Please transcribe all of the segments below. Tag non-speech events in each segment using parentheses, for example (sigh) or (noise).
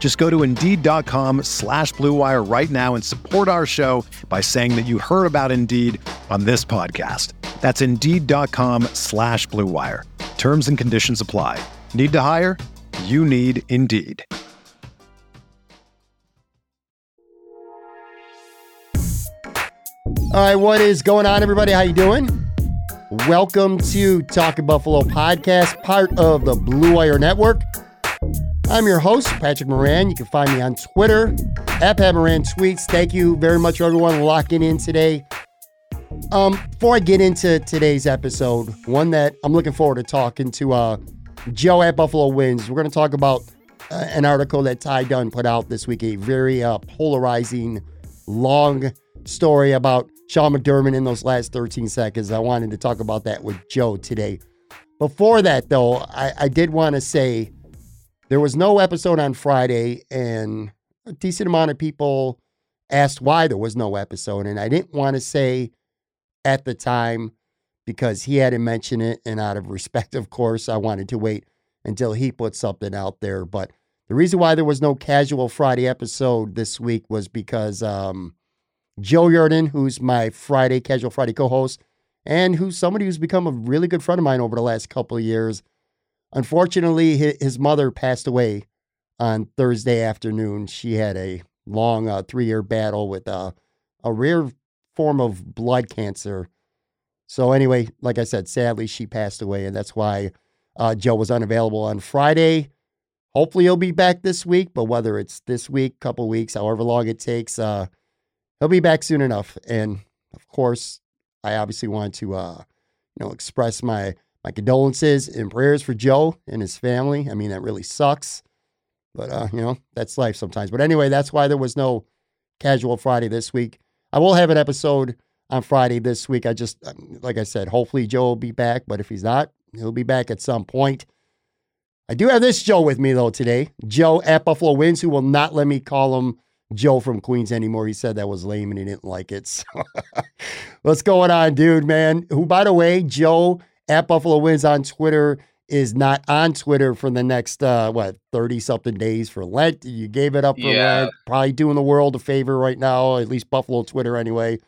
Just go to Indeed.com slash BlueWire right now and support our show by saying that you heard about Indeed on this podcast. That's Indeed.com slash BlueWire. Terms and conditions apply. Need to hire? You need Indeed. All right, what is going on, everybody? How you doing? Welcome to Talking Buffalo podcast, part of the Blue Wire Network. I'm your host, Patrick Moran. You can find me on Twitter at Pat Moran Tweets. Thank you very much for everyone locking in today. Um, before I get into today's episode, one that I'm looking forward to talking to uh, Joe at Buffalo Wins. We're going to talk about uh, an article that Ty Dunne put out this week, a very uh, polarizing, long story about Sean McDermott in those last 13 seconds. I wanted to talk about that with Joe today. Before that, though, I, I did want to say there was no episode on Friday, and a decent amount of people asked why there was no episode. And I didn't want to say at the time because he hadn't mentioned it. And out of respect, (laughs) of course, I wanted to wait until he put something out there. But the reason why there was no casual Friday episode this week was because um, Joe Yerdon, who's my Friday, Casual Friday co host, and who's somebody who's become a really good friend of mine over the last couple of years. Unfortunately, his mother passed away on Thursday afternoon. She had a long uh, three year battle with uh, a rare form of blood cancer. So, anyway, like I said, sadly, she passed away, and that's why uh, Joe was unavailable on Friday. Hopefully, he'll be back this week, but whether it's this week, couple weeks, however long it takes, uh, he'll be back soon enough. And of course, I obviously want to, uh, you know, express my my condolences and prayers for Joe and his family. I mean, that really sucks, but uh, you know, that's life sometimes. But anyway, that's why there was no casual Friday this week. I will have an episode on Friday this week. I just, um, like I said, hopefully Joe will be back, but if he's not, he'll be back at some point. I do have this Joe with me though today. Joe at Buffalo Wins, who will not let me call him Joe from Queens anymore. He said that was lame and he didn't like it. (laughs) So what's going on, dude, man? Who, by the way, Joe at Buffalo Wins on Twitter is not on Twitter for the next uh, what thirty something days for Lent. You gave it up for yeah. Lent. Probably doing the world a favor right now, at least Buffalo Twitter anyway.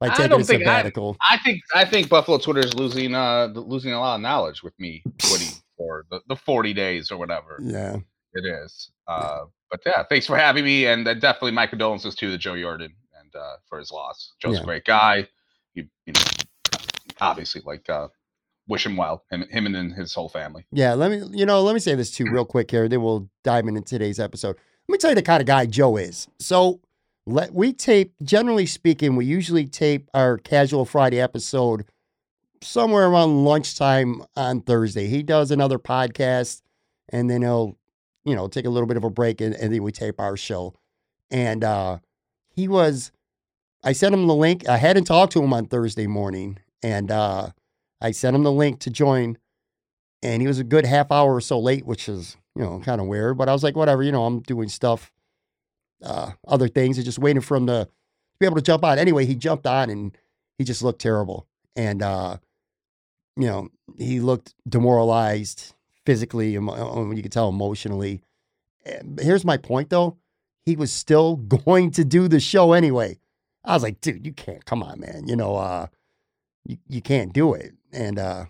By taking I don't a think sabbatical. I, I, think I think Buffalo Twitter is losing uh losing a lot of knowledge with me, Woody, (laughs) for the, the forty days or whatever. Yeah, it is. Uh, but yeah, thanks for having me, and uh, definitely my condolences to the Joe Yerdon and uh, for his loss. Joe's yeah. a great guy. You, you know, obviously like uh, wish him well, him, him and his whole family. Yeah, let me you know let me say this too real quick here. Then we'll dive into today's episode. Let me tell you the kind of guy Joe is. So let we tape. Generally speaking, we usually tape our casual Friday episode somewhere around lunchtime on Thursday. He does another podcast, and then he'll you know, take a little bit of a break and, and then we tape our show. And uh, he was, I sent him the link. I hadn't talked to him on Thursday morning. And uh, I sent him the link to join. And he was a good half hour or so late, which is, you know, kind of weird. But I was like, whatever, you know, I'm doing stuff, uh, other things, and just waiting for him to be able to jump on. Anyway, he jumped on and he just looked terrible. And, uh, you know, he looked demoralized physically, uh, you could tell emotionally. Here's my point though. He was still (laughs) going to do the show anyway. I was like, dude, you can't. Come on, man. You know, uh, you, you can't do it. And uh,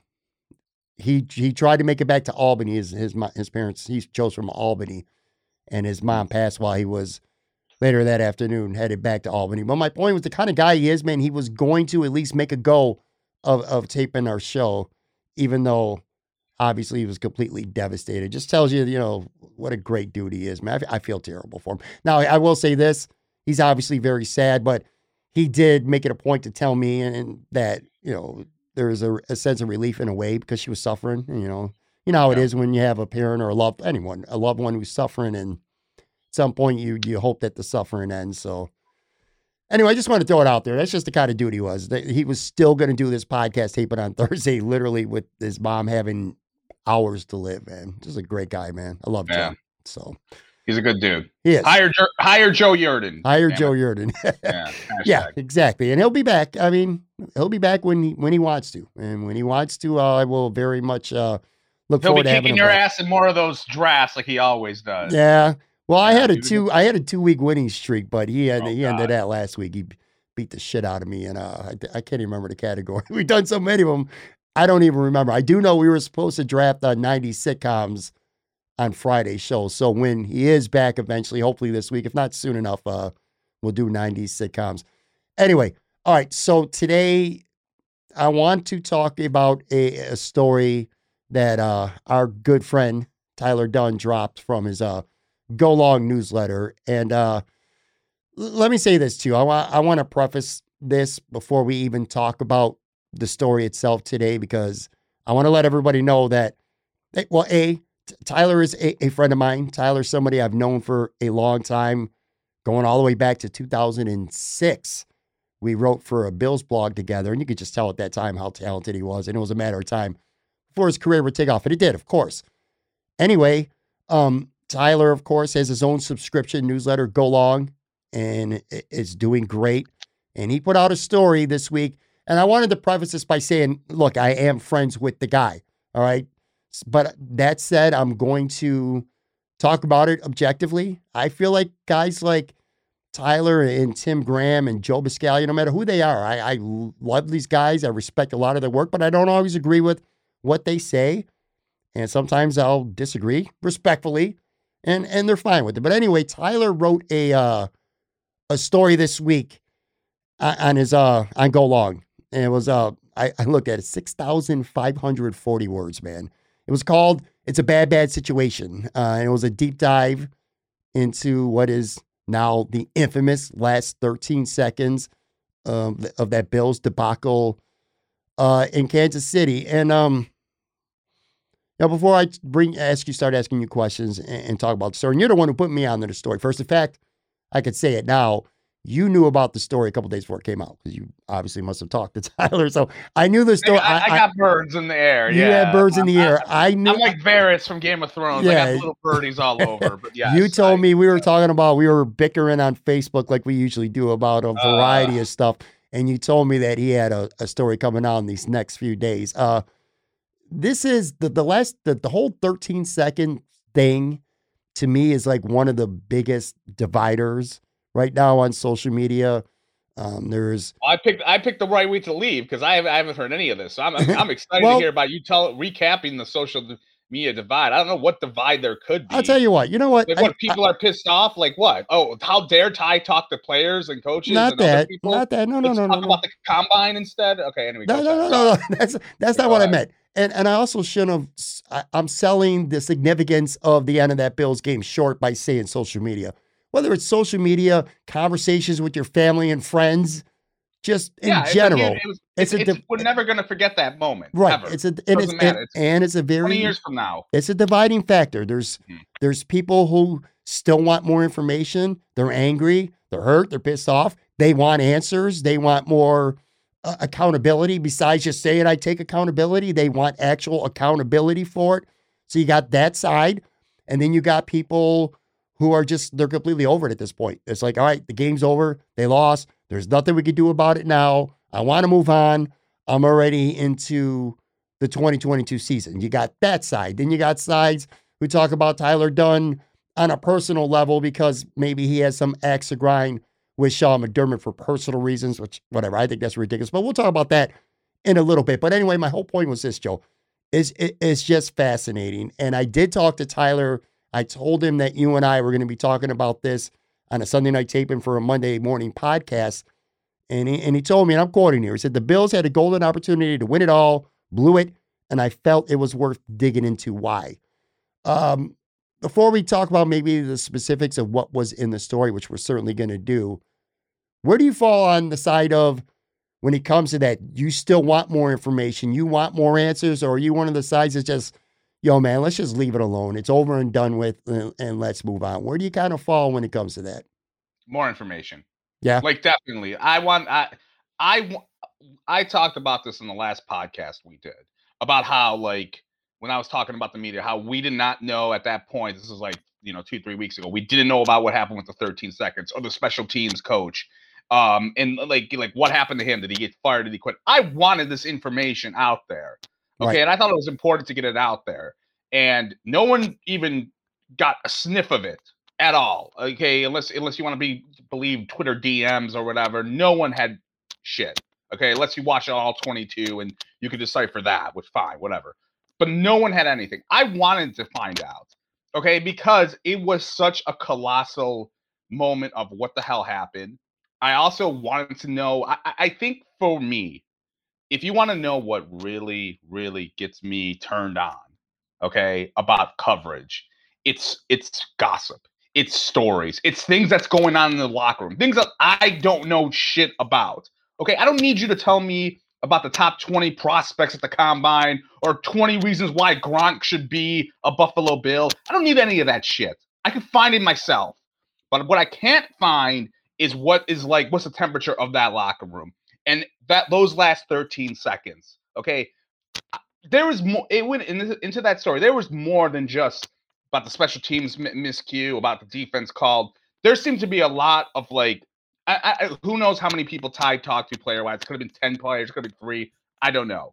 he he tried to make it back to Albany. His his his parents he chose from Albany, and his mom passed while he was later that afternoon headed back to Albany. But my point was the kind of guy he is, man. He was going to at least make a go of, of taping our show, even though obviously he was completely devastated. Just tells you, you know, what a great dude he is, man. I, I feel terrible for him. Now, I will say this: he's obviously very sad, but he did make it a point to tell me and, and that you know there was a, a, sense of relief in a way because she was suffering. You know, you know how yeah. it is when you have a parent or a loved anyone, a loved one who's suffering, and at some point you you hope that the suffering ends. So anyway, I just want to throw it out there. That's just the kind of dude he was. He was still going to do this podcast taping on (laughs) Thursday, literally with his mom having hours to live. Man, just a great guy, man. I love yeah. Him. So he's a good dude. He is. Hire, hire Joe Yerdon. Hire Joe Yerdon. (laughs) yeah, yeah, exactly. And he'll be back. I mean, he'll be back when he when he wants to, and when he wants to, uh, I will very much uh, look he'll forward to having him. He'll be kicking your ass in more of those drafts like he always does. Yeah. Well, I had a two. I had a two week winning streak, but he had oh, he ended that last week. He beat the shit out of me, and uh, I, I can't even remember the category. (laughs) We've done so many of them. I don't even remember. I do know we were supposed to draft uh, 90 sitcoms on Friday show. So when he is back eventually, hopefully this week, if not soon enough, uh, we'll do 90s sitcoms. Anyway, all right. So today I want to talk about a, a story that uh, our good friend Tyler Dunne dropped from his uh, Go Long newsletter. And uh, let me say this too. I, I want to preface this before we even talk about the story itself today because I want to let everybody know that, well, A, Tyler is a, a friend of mine. Tyler's somebody I've known for a long time, going all the way back to 2006. We wrote for a Bills blog together, and you could just tell at that time how talented he was. And it was a matter of time before his career would take off. And it did, of course. Anyway, um, Tyler, of course, has his own subscription newsletter, Go Long, and it's doing great. And he put out a story this week and I wanted to preface this by saying, look, I am friends with the guy. All right. But that said, I'm going to talk about it objectively. I feel like guys like Tyler and Tim Graham and Joe Buscaglia, no matter who they are, I, I love these guys. I respect a lot of their work, but I don't always agree with what they say. And sometimes I'll disagree respectfully, and and they're fine with it. But anyway, Tyler wrote a uh, a story this week on his uh on Go Long, and it was uh I, I looked at it, six thousand five hundred forty words, man. It was called "It's a Bad Bad Situation," uh, and it was a deep dive into what is now the infamous last thirteen seconds of, of that Bills debacle uh, in Kansas City. And um, now before I bring ask you, start asking you questions and, and talk about the story, and you're the one who put me on to the story first. In fact, I could say it now you knew about the story a couple days before it came out because you obviously must have talked to (laughs) Tyler. So I knew the story. I, I, I got birds in the air. You yeah, had birds in the air. I knew. I'm like Varys from Game of Thrones. Yeah. I got little birdies all (laughs) over. But yeah, you told me we were talking about we were bickering on Facebook like we usually do about a variety uh, of stuff, and you told me that he had a, a story coming out in these next few days. Uh, this is the the last the, the whole 13 second thing to me is like one of the biggest dividers right now on social media. Um, there's I picked I picked the right week to leave because I haven't, I haven't heard any of this. So I'm I'm, (laughs) excited well, to hear about you tell recapping the social media divide. I don't know what divide there could be. I'll tell you what. You know what? Like, what I, people I, are pissed off? Like what? Oh, how dare Ty talk to players and coaches? Not and that. Not that. No, no, no, no. Talk no, about the combine instead. Okay. Anyway. No, no, no, no, no. (laughs) That's that's not what I meant. And and I also shouldn't have. I, I'm selling the significance of the end of that Bills game short by saying social media whether it's social media, conversations with your family and friends, just in yeah, general. It's, a, it's, it's, it's we're never going to forget that moment. Right. Ever. It's a and it's, it, it's, and it's a very 20 years from now. It's a dividing factor. There's hmm there's people who still want more information. They're angry. They're hurt. They're pissed off. They want answers. They want more uh, accountability. Besides just saying I take accountability, they want actual accountability for it. So you got that side, and then you got people who are just they're completely over it at this point. It's like, all right, the game's over. They lost. There's nothing we can do about it now. I want to move on. I'm already into the 2022 season. You got that side. Then you got sides who talk about Tyler Dunne on a personal level because maybe he has some axe to grind with Sean McDermott for personal reasons, which whatever. I think that's ridiculous. But we'll talk about that in a little bit. But anyway, my whole point was this, Joe. Is it's just fascinating. And I did talk to Tyler I told him that you and I were going to be talking about this on a Sunday night taping for a Monday morning podcast. And he, and he told me, and I'm quoting here, he said, The Bills had a golden opportunity to win it all, blew it, and I felt it was worth digging into why. Um, before we talk about maybe the specifics of what was in the story, which we're certainly going to do, where do you fall on the side of when it comes to that? You still want more information, you want more answers, or are you one of the sides that just, yo, man, let's just leave it alone. It's over and done with, and, and let's move on. Where do you kind of fall when it comes to that? More information. Yeah. Like definitely. I want I I I talked about this in the last podcast we did about how like when I was talking about the media, how we did not know at that point. This is like you know two three weeks ago. We didn't know about what happened with the 13 seconds or the special teams coach. Um, and like like what happened to him? Did he get fired? Did he quit? I wanted this information out there. Okay, right. and I thought it was important to get it out there. And no one even got a sniff of it at all. Okay, unless unless you want to be believe Twitter DMs or whatever, no one had shit. Okay, unless you watch all 22 and you could decipher that, which fine, whatever. But no one had anything. I wanted to find out. Okay, because it was such a colossal moment of what the hell happened. I also wanted to know. I, I think for me, if you want to know what really, really gets me turned on, okay, about coverage, it's it's gossip it's stories, it's things that's going on in the locker room, things that I don't know shit about. Okay, I don't need you to tell me about the top 20 prospects at the combine or 20 reasons why Gronk should be a Buffalo Bill. I don't need any of that shit. I can find it myself. But what I can't find is what is like what's the temperature of that locker room and that those last 13 seconds. Okay, there was more. It went in, into that story. There was more than just about the special teams miscue, about the defense called. There seemed to be a lot of like, I, I, who knows how many people Ty talked to player wise. Could have been 10 players, could have been three. I don't know.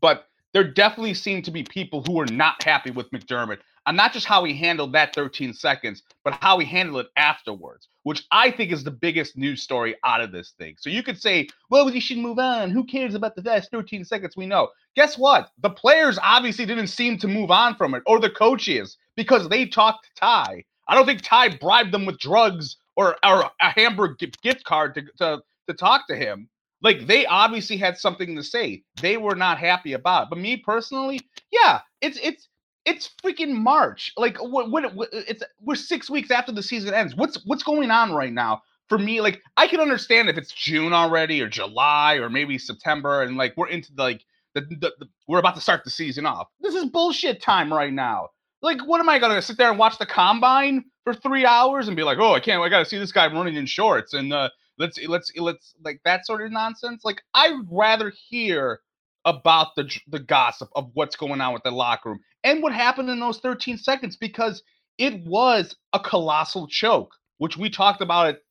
But there definitely seemed to be people who were not happy with McDermott not just how he handled that 13 seconds, but how he handled it afterwards, which I think is the biggest news story out of this thing. So you could say, well, he should move on. Who cares about the last 13 seconds? We know. Guess what? The players obviously didn't seem to move on from it, or the coaches, because they talked to Ty. I don't think Ty bribed them with drugs or, or a hamburger gift card to, to, to talk to him. Like they obviously had something to say. They were not happy about. It. But me personally, yeah, it's it's it's freaking March. Like what, what, what it's we're 6 weeks after the season ends. What's what's going on right now? For me, like I can understand if it's June already or July or maybe September and like we're into the, like the, the, the we're about to start the season off. This is bullshit time right now. Like, what am I gonna sit there and watch the combine for three hours and be like, oh, I can't, I gotta see this guy running in shorts and uh, let's let's let's like that sort of nonsense. Like, I'd rather hear about the the gossip of what's going on with the locker room and what happened in those 13 seconds because it was a colossal choke, which we talked about it,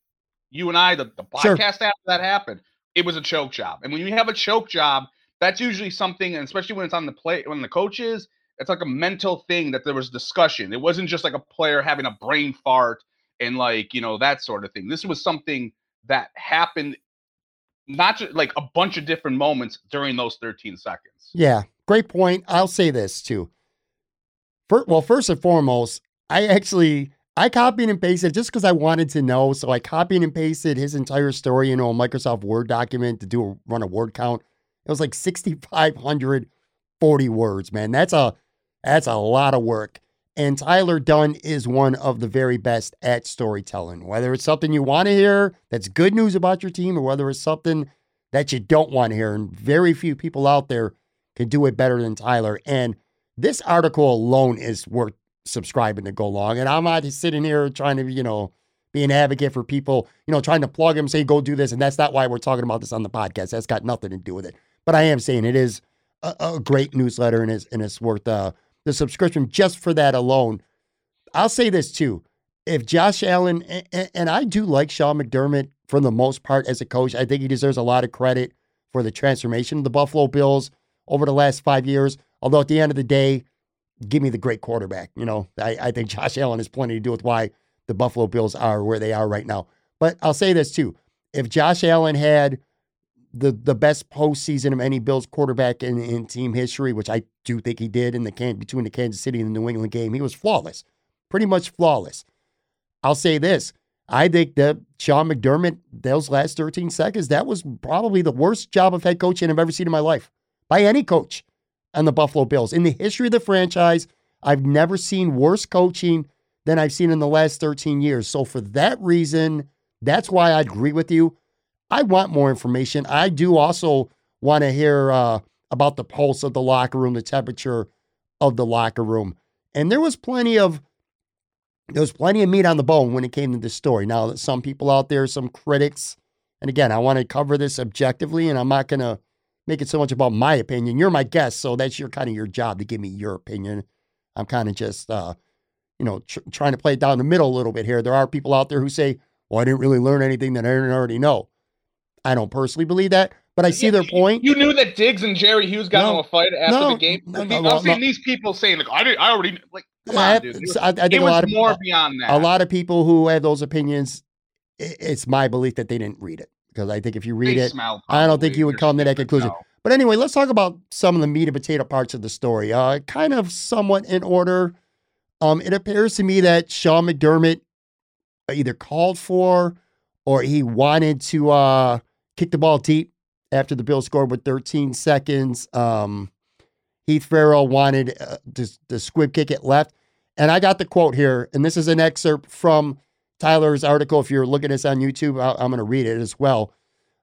you and I, the, the podcast sure. after that happened. It was a choke job. And when you have a choke job, that's usually something, and especially when it's on the play, when the coaches, it's like a mental thing that there was discussion. It wasn't just like a player having a brain fart and like, you know, that sort of thing. This was something that happened not just like a bunch of different moments during those 13 seconds. Yeah, great point. I'll say this too. Well, first and foremost, I actually I copied and pasted just because I wanted to know. So I copied and pasted his entire story into a Microsoft Word document to do a run a word count. It was like 6,540 words, man. That's a that's a lot of work. And Tyler Dunne is one of the very best at storytelling. Whether it's something you want to hear that's good news about your team, or whether it's something that you don't want to hear. And very few people out there can do it better than Tyler. And this article alone is worth subscribing to go long. And I'm not sitting here trying to, you know, be an advocate for people, you know, trying to plug them, say, go do this. And that's not why we're talking about this on the podcast. That's got nothing to do with it. But I am saying it is a, a great newsletter and it's, and it's worth uh, the subscription just for that alone. I'll say this too. If Josh Allen, and, and I do like Sean McDermott for the most part as a coach, I think he deserves a lot of credit for the transformation of the Buffalo Bills over the last five years. Although at the end of the day, give me the great quarterback. You know, I, I think (laughs) Josh Allen has plenty to do with why the Buffalo Bills are where they are right now. But I'll say this too. If Josh Allen had the the best postseason of any Bills quarterback in, in team history, which I do think he did in the can between the Kansas City and the New England game. He was flawless, pretty much flawless. I'll say this: I think that Sean McDermott, those last 13 seconds, that was probably the worst job of head coaching I've ever seen in my life by any coach on the Buffalo Bills. In the history of the franchise, I've never seen worse coaching than I've seen in the last 13 years. So for that reason, that's why I agree with you. I want more information. I do also want to hear uh, about the pulse of the locker room, the temperature of the locker room. And there was plenty of there was plenty of meat on the bone when it came to this story. Now, some people out there, some critics, and again, I want to cover this objectively, and I'm not going to make it so much about my opinion. You're my guest, so that's your kind of your job to give me your opinion. I'm kind of just, uh, you know, tr- trying to play it down the middle a little bit here. There are people out there who say, "Well, I didn't really learn anything that I didn't already know." I don't personally believe that, but I see yeah, their point. You knew that Diggs and Jerry Hughes got no, in a fight after no, the game. No, no, I'm seeing these people saying, "Like, I, did, I already like." Come on, dude. I, I think a lot of more beyond that. A lot of people who have those opinions, it's my belief that they didn't read it because I think if you read they it, I don't think you would come to that conclusion. But anyway, let's talk about some of the meat and potato parts of the story. Uh, kind of somewhat in order. Um, it appears to me that Sean McDermott either called for or he wanted to uh, kick the ball deep after the Bills scored with 13 seconds. Um, Heath Farwell wanted uh, the, the squib kick it left. And I got the quote here, and this is an excerpt from Tyler's article. If you're looking at this on YouTube, i am going to read it as well.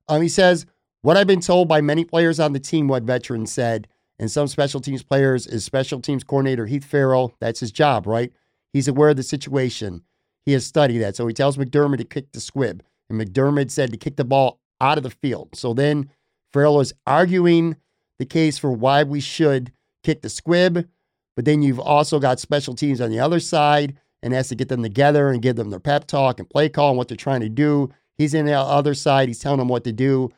Um, he says, What I've been told by many players on the team, what veterans said, and some special teams players is special teams coordinator Heath Farwell. That's his job, right? He's aware of the situation. He has studied that. So he tells McDermott to kick the squib. And McDermott said to kick the ball out of the field. So then Farwell is arguing the case for why we should kick the squib. But then you've also got special teams on the other side and has to get them together and give them their pep talk and play call and what they're trying to do. He's in the other side. He's telling them what to do.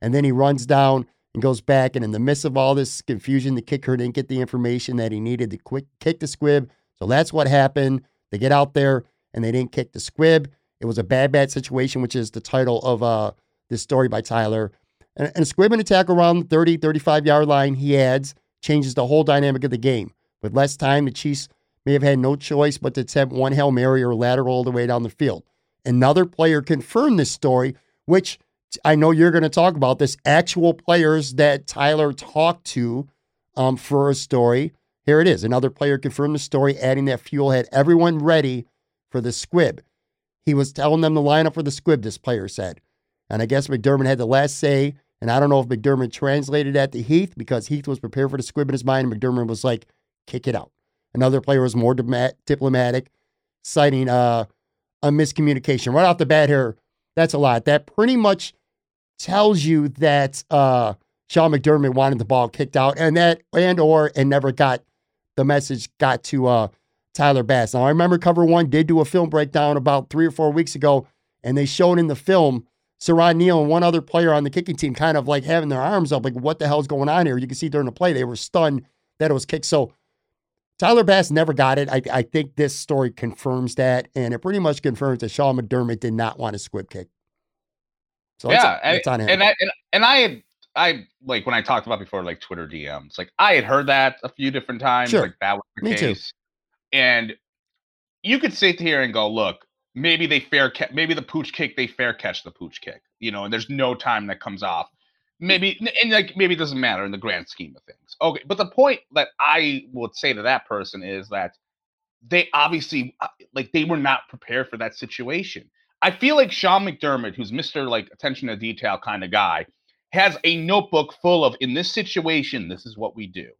And then he runs down and goes back. And in the midst of all this confusion, the kicker didn't get the information that he needed to quick kick the squib. So that's what happened. They get out there and they didn't kick the squib. It was a bad, bad situation, which is the title of uh, this story by Tyler. And, and a squib and attack around the 30, 35 yard line, he adds, changes the whole dynamic of the game. With less time, the Chiefs may have had no choice but to attempt one Hail Mary or lateral all the way down the field. Another player confirmed this story, which I know you're going to talk about this. Actual players that Tyler talked to um, for a story. Here it is. Another player confirmed the story, adding that Farwell had everyone ready for the squib. He was telling them to line up for the squib, this player said. And I guess McDermott had the last say and I don't know if McDermott translated that to Heath because Heath was prepared for the squib in his mind. And McDermott was like, kick it out. Another player was more diplomatic, citing uh, a miscommunication. Right off the bat here, that's a lot. That pretty much tells you that uh, Sean McDermott wanted the ball kicked out and that and or and never got the message got to uh, Tyler Bass. Now I remember Cover One did do a film breakdown about three or four weeks ago, and they showed in the film Siran Neal and one other player on the kicking team kind of like having their arms up, like, what the hell's going on here? You can see during the play, they were stunned that it was kicked. So Tyler Bass never got it. I, I think this story confirms that. And it pretty much confirms that Sean McDermott did not want a squib kick. So yeah, it's, on him. And I, and, and I had, I like when I talked about before, like Twitter DMs, like I had heard that a few different times. Sure. Like that was the Me case. Too. And you could sit here and go, look, maybe they fair catch, maybe the pooch kick they fair catch the pooch kick, you know, and there's no time that comes off. Maybe and like maybe it doesn't matter in the grand scheme of things. Okay, but the point that I would say to that person is that they obviously uh, like they were not prepared for that situation. I feel like Sean McDermott, who's Mr. like attention to detail kind of guy, has a notebook full of in this situation, this is what we do.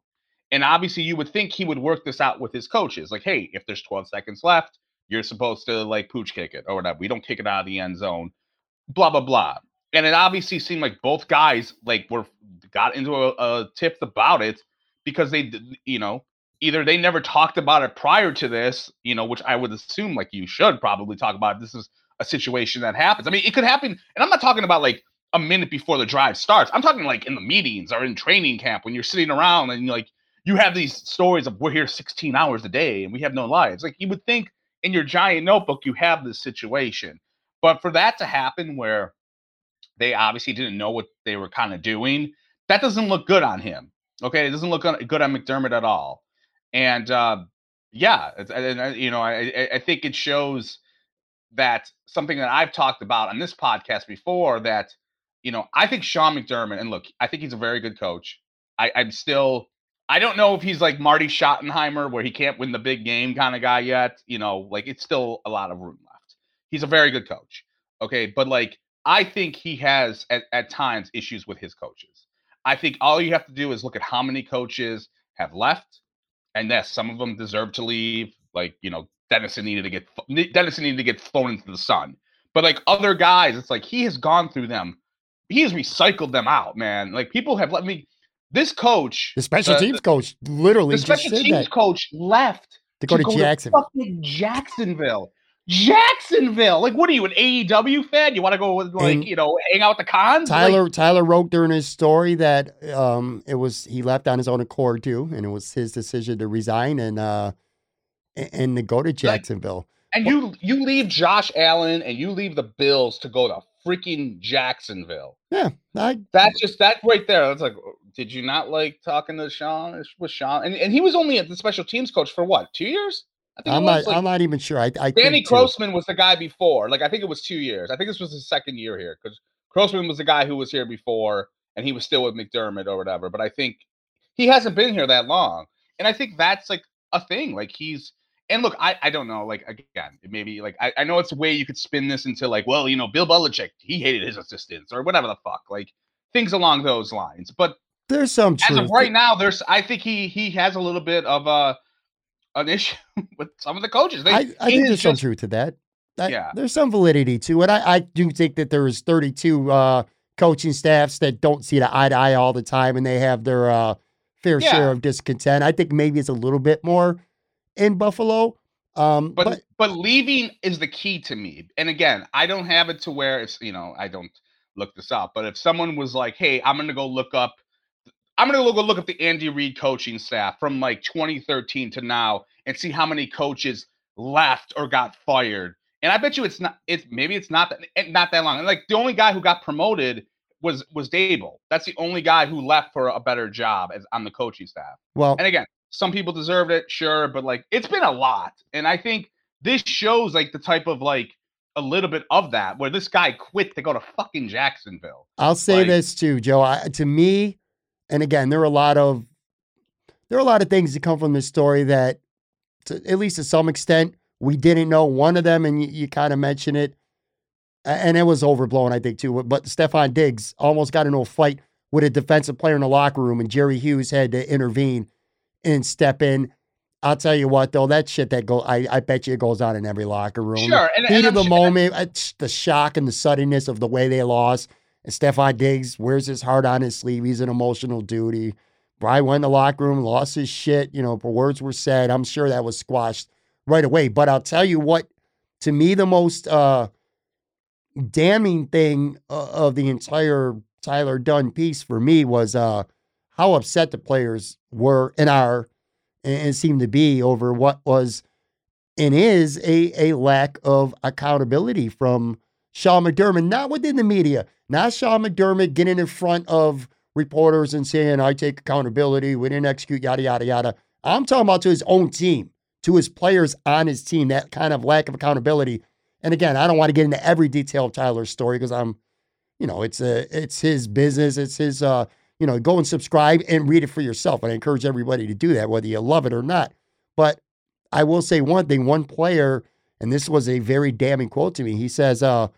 And obviously you would think he would work this out with his coaches. Like, hey, if there's 12 seconds left, you're supposed to like pooch kick it or whatever. We don't kick it out of the end zone. Blah blah blah. And it obviously seemed like both guys like were got into a, a about it because they, you know, either they never talked about it prior to this, you know, which I would assume like you should probably talk about. It. This is a situation that happens. I mean, it could happen, and I'm not talking about like a minute before the drive starts. I'm talking like in the meetings or in training camp when you're sitting around and like you have these stories of we're here 16 hours a day and we have no lives. Like you would think in your giant notebook, you have this situation. But for that to happen where they obviously didn't know what they were kind of doing, that doesn't look good on him. Okay. It doesn't look good on McDermott at all. And uh, yeah, and, you know, I, I think it shows that something that I've talked about on this podcast before that, you know, I think Sean McDermott, and look, I think he's a very good coach. I, I'm still, I don't know if he's like Marty Schottenheimer, where he can't win the big game kind of guy yet. You know, like it's still a lot of room left. He's a very good coach. Okay. But like, I think he has at, at times issues with his coaches. I think all you have to do is look at how many coaches have left. And yes, some of them deserve to leave. Like, you know, Dennison needed to get Dennison needed to get thrown into the sun. But like other guys, it's like he has gone through them. He has recycled them out, man. Like people have let me. This coach, the special teams coach, literally the special teams that. coach left to go to, to go Jacksonville. To Jacksonville. Jacksonville. Like, what are you, an AEW fan? You want to go with like, and you know, hang out with the Khans? Tyler like, Tyler wrote during his story that um it was he left on his own accord too, and it was his decision to resign and uh and to go to Jacksonville. And you you leave Josh Allen and you leave the Bills to go to freaking Jacksonville. Yeah, I, that's just that right there. That's like, oh, did you not like talking to Sean? Uh, with Sean, and, and he was only at the special teams coach for what two years? I am not. Like, I'm not even sure. I, I Danny Crossman was the guy before. Like I think it was two years. I think this was his second year here because Crossman was the guy who was here before, and he was still with McDermott or whatever. But I think he hasn't been here that long, and I think that's like a thing. Like he's and look, I, I don't know. Like again, maybe like I, I know it's a way you could spin this into like, well, you know, Bill Belichick, he hated his assistants or whatever the fuck, like things along those lines. But there's some truth. As of right now, there's I think he he has a little bit of a an (laughs) issue with some of the coaches. They, I, I think there's just, some truth to that. I, yeah, there's some validity to it. I, I do think that there's 32 uh, coaching staffs that don't see the eye to eye all the time, and they have their uh, fair yeah. share of discontent. I think maybe it's a little bit more in Buffalo. Um, but, but but leaving is the key to me. And again, I don't have it to where it's you know I don't look this up. But if someone was like, "Hey, I'm going to go look up," I'm going to go look up the Andy Reid coaching staff from like 2013 to now and see how many coaches left or got fired. And I bet you it's not. It's maybe it's not that eh, not that long. And like the only guy who got promoted was was Daboll. That's the only guy who left for a better job as on the coaching staff. Well, and again, some people deserved it, sure, but like it's been a lot. And I think this shows like the type of like a little bit of that where this guy quit to go to fucking Jacksonville. I'll say like, this too, Joe. I, to me, and again, there are a lot of there are a lot of things that come from this story that, to, at least to some extent, we didn't know. One of them, and you, you kind of mentioned it, and it was overblown, I think too. But Stefon Diggs almost got into a fight with a defensive player in the locker room, and Jerry Hughes had to intervene and step in. I'll tell you what, though, that shit that go, I, I bet you it goes on in every locker room. Sure, and, heat and of the sure. moment, the shock and the suddenness of the way they lost. And Stefon Diggs wears his heart on his sleeve. He's an emotional dude. Brian went in the locker room, lost his shit. You know, words were said. I'm sure that was squashed right away. But I'll tell you what, to me, the most uh, damning thing uh, of the entire Tyler Dunne piece for me was uh, how upset the players were and are and, seem to be over what was and is a, a lack of accountability from Sean McDermott, not within the media, not Sean McDermott getting in front of reporters and saying, I take accountability, we didn't execute, yada, yada, yada. I'm talking about to his own team, to his players on his team, that kind of lack of accountability. And again, I don't want to get into every detail of Tyler's story because I'm, you know, it's a it's his business, it's his uh you know, go and subscribe and read it for yourself. And I encourage everybody to do that, whether you love it or not. But I will say one thing one player, and this was a very damning quote to me. He says, uh,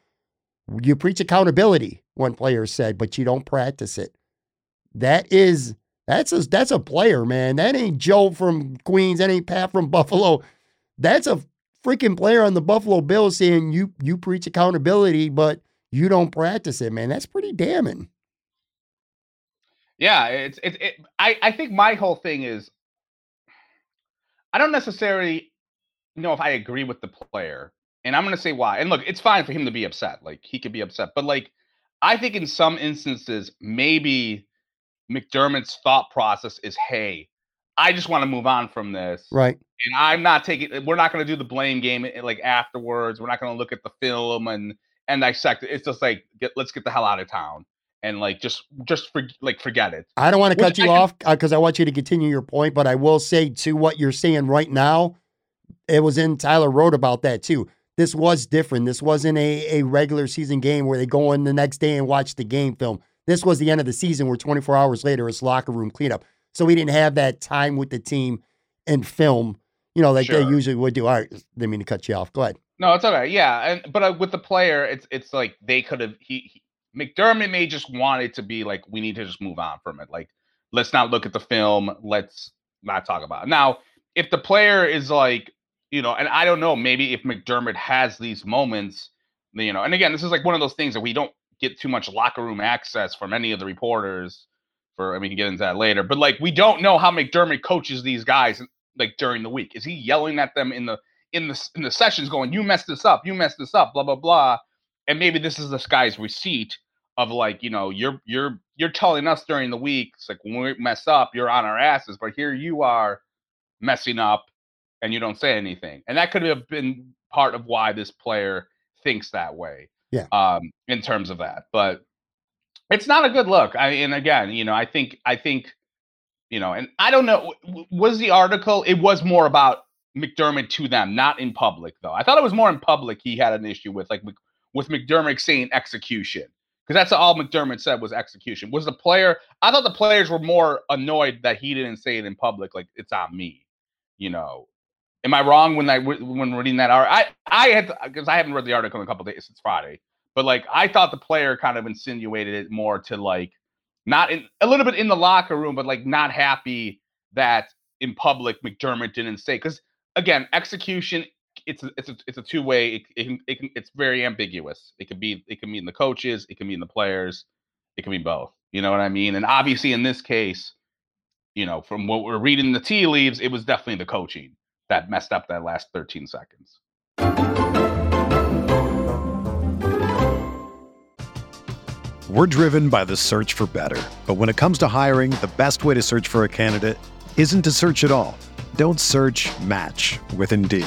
You preach accountability, one player said, but you don't practice it. That is. That's a that's a player, man. That ain't Joe from Queens. That ain't Pat from Buffalo. That's a freaking player on the Buffalo Bills saying you you preach accountability, but you don't practice it, man. That's pretty damning. Yeah, it's it's it, I I think my whole thing is I don't necessarily know if I agree with the player, and I'm going to say why. And look, it's fine for him to be upset. Like he could be upset, but like I think in some instances maybe McDermott's thought process is, "Hey, I just want to move on from this." Right. And I'm not taking we're not going to do the blame game eh, like afterwards. We're not going to look at the film and and dissect it. It's just like get, let's get the hell out of town and like just just for like forget it. I don't want to cut you I off because uh, I want you to continue your point, but I will say to what you're saying right now, it was in Tyler wrote about that too. this was different. This wasn't a, a regular season game where they go in the next day and watch the game film. This was the end of the season where 24 hours later it's locker room cleanup. So we didn't have that time with the team and film, you know, like sure. they usually would do. All right, didn't mean to cut you off. Go ahead. No, it's okay. Yeah, and but uh, with the player, it's it's like they could have he, he McDermott may just want it to be like we need to just move on from it. Like let's not look at the film. Let's not talk about it. Now, if the player is like, you know, and I don't know, maybe if McDermott has these moments, you know, and again, this is like one of those things that we don't get too much locker room access from any of the reporters. For I mean, we can get into that later, but like we don't know how McDermott coaches these guys like during the week. Is he yelling at them in the in the in the sessions, going, "You messed this up, you messed this up," blah blah blah, and maybe this is this guy's receipt of like, you know, you're you're you're telling us during the week, it's like when we mess up, you're on our asses, but here you are messing up and you don't say anything, and that could have been part of why this player thinks that way. Yeah. Um, in terms of that, but it's not a good look. I and again, you know, I think I think, you know, and I don't know. Was the article? It was more about McDermott to them, not in public though. I thought it was more in public he had an issue with, like with McDermott saying execution, because that's all McDermott said was execution. Was the player? I thought the players were more annoyed that he didn't say it in public, like it's on me. You know, Am I wrong when I when reading that article? I I had because I haven't read the article in a couple days since Friday, but like I thought the player kind of insinuated it more to like not in a little bit in the locker room, but like not happy that in public McDermott didn't say because again execution it's a, it's a, it's a two way it, it, can, it can it's very ambiguous. It could be it can mean the coaches, it can mean the players, it can be both. You know what I mean? And obviously in this case, you know, from what we're reading the tea leaves, it was definitely the coaching that messed up that last 13 seconds. We're driven by the search for better. But when it comes to hiring, the best way to search for a candidate isn't to search at all. Don't search match with Indeed.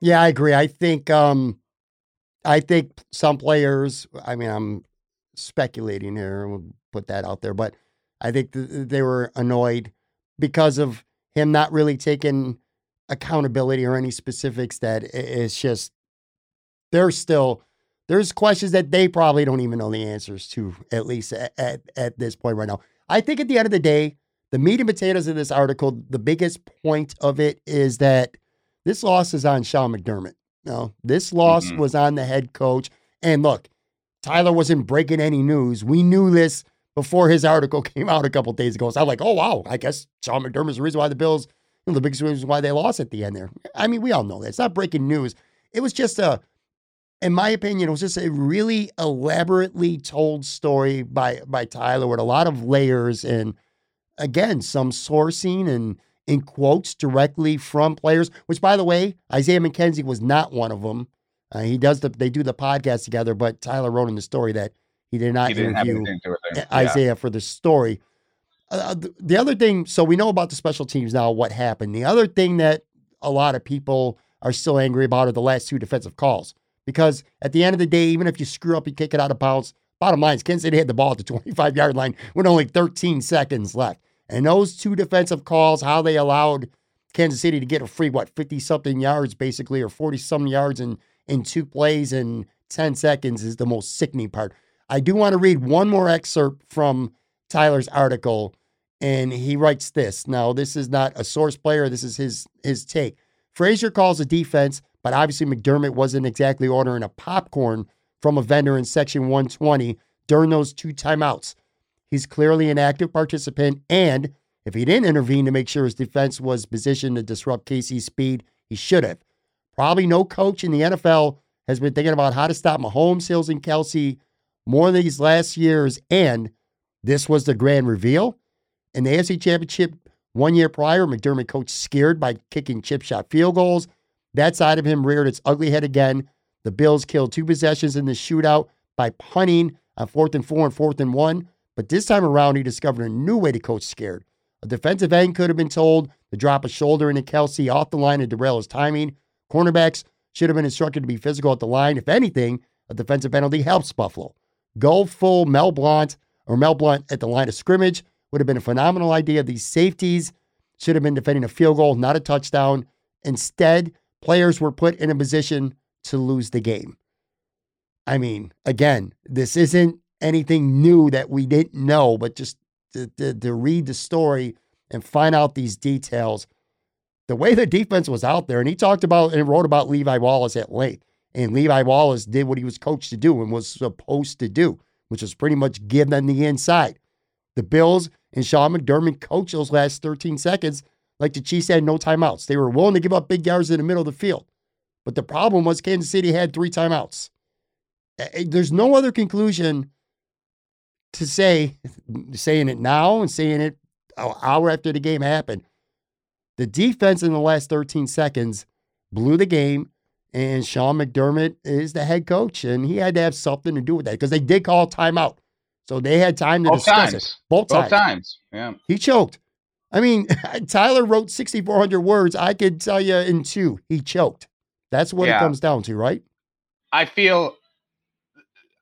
Yeah, I agree. I think um I think some players, I mean, I'm speculating here, we'll put that out there, but I think th- they were annoyed because of him not really taking accountability or any specifics that it's just there's still there's questions that they probably don't even know the answers to at least at, at, at this point right now. I think at the end of the day, the meat and potatoes of this article, the biggest point of it is that this loss is on Sean McDermott. No, this loss mm-hmm. was on the head coach. And look, Tyler wasn't breaking any news. We knew this before his article (laughs) came out a couple days ago. So I'm like, oh wow, I guess Sean McDermott's the reason why the Bills, you know, the biggest reason why they lost at the end there. I mean, we all know that. It's not breaking news. It was just a, in my opinion, it was just a really elaborately told story by by Tyler with a lot of layers and again, some sourcing and in quotes directly from players, which by the way, Isaiah McKenzie was not one of them. Uh, he does the they do the podcast together, but Tyler wrote in the story that he did not he interview Isaiah for the story. uh, the other thing, so we know about the special teams now, what happened. The other thing that a lot of people are still angry about are the last two defensive calls. Because at the end of the day, even if you screw up, you kick it out of bounds. Bottom line is Kansas City had the ball at the 25 yard line with only 13 seconds left. And those two defensive calls, how they allowed Kansas City to get a free, what, 50 something yards basically, or 40 some yards in, in two plays in 10 seconds is the most sickening part. I do want to read one more excerpt from Tyler's article, and he writes this. Now, this is not a source player, this is his his take. Frazier calls a defense, but obviously McDermott wasn't exactly ordering a popcorn from a vendor in section 120 during those two timeouts. He's clearly an active participant, and if he didn't intervene to make sure his defense was positioned to disrupt KC's speed, he should have. Probably no coach in the NFL has been thinking about how to stop Mahomes, Hills, and Kelce more these last years, and this was the grand reveal. In the AFC Championship one year prior, McDermott coached scared by kicking chip shot field goals. That side of him reared its ugly head again. The Bills killed two possessions in the shootout by punting on fourth and four and fourth and one. But this time around, he discovered a new way to coach scared. A defensive end could have been told to drop a shoulder into Kelce off the line and derail his timing. Cornerbacks should have been instructed to be physical at the line. If anything, a defensive penalty helps Buffalo. Go full Mel Blount or Mel Blount at the line of scrimmage would have been a phenomenal idea. These safeties should have been defending a field goal, not a touchdown. Instead, players were put in a position to lose the game. I mean, again, this isn't anything new that we didn't know, but just to, to, to read the story and find out these details. The way the defense was out there, and he talked about and wrote about Levi Wallace at length. And Levi Wallace did what he was coached to do and was supposed to do, which was pretty much give them the inside. The Bills and Sean McDermott coached those last 13 seconds like the Chiefs had no timeouts. They were willing to give up big yards in the middle of the field. But the problem was Kansas City had three timeouts. There's no other conclusion to say, saying it now and saying it an hour after the game happened. The defense in the last 13 seconds blew the game, and Sean McDermott is the head coach, and he had to have something to do with that because they did call timeout. So they had time to Both discuss times. it. Both, Both times. times. Yeah. He choked. I mean, (laughs) Tyler wrote 6,400 words. I could tell you in two, he choked. That's what it comes down to, right? I feel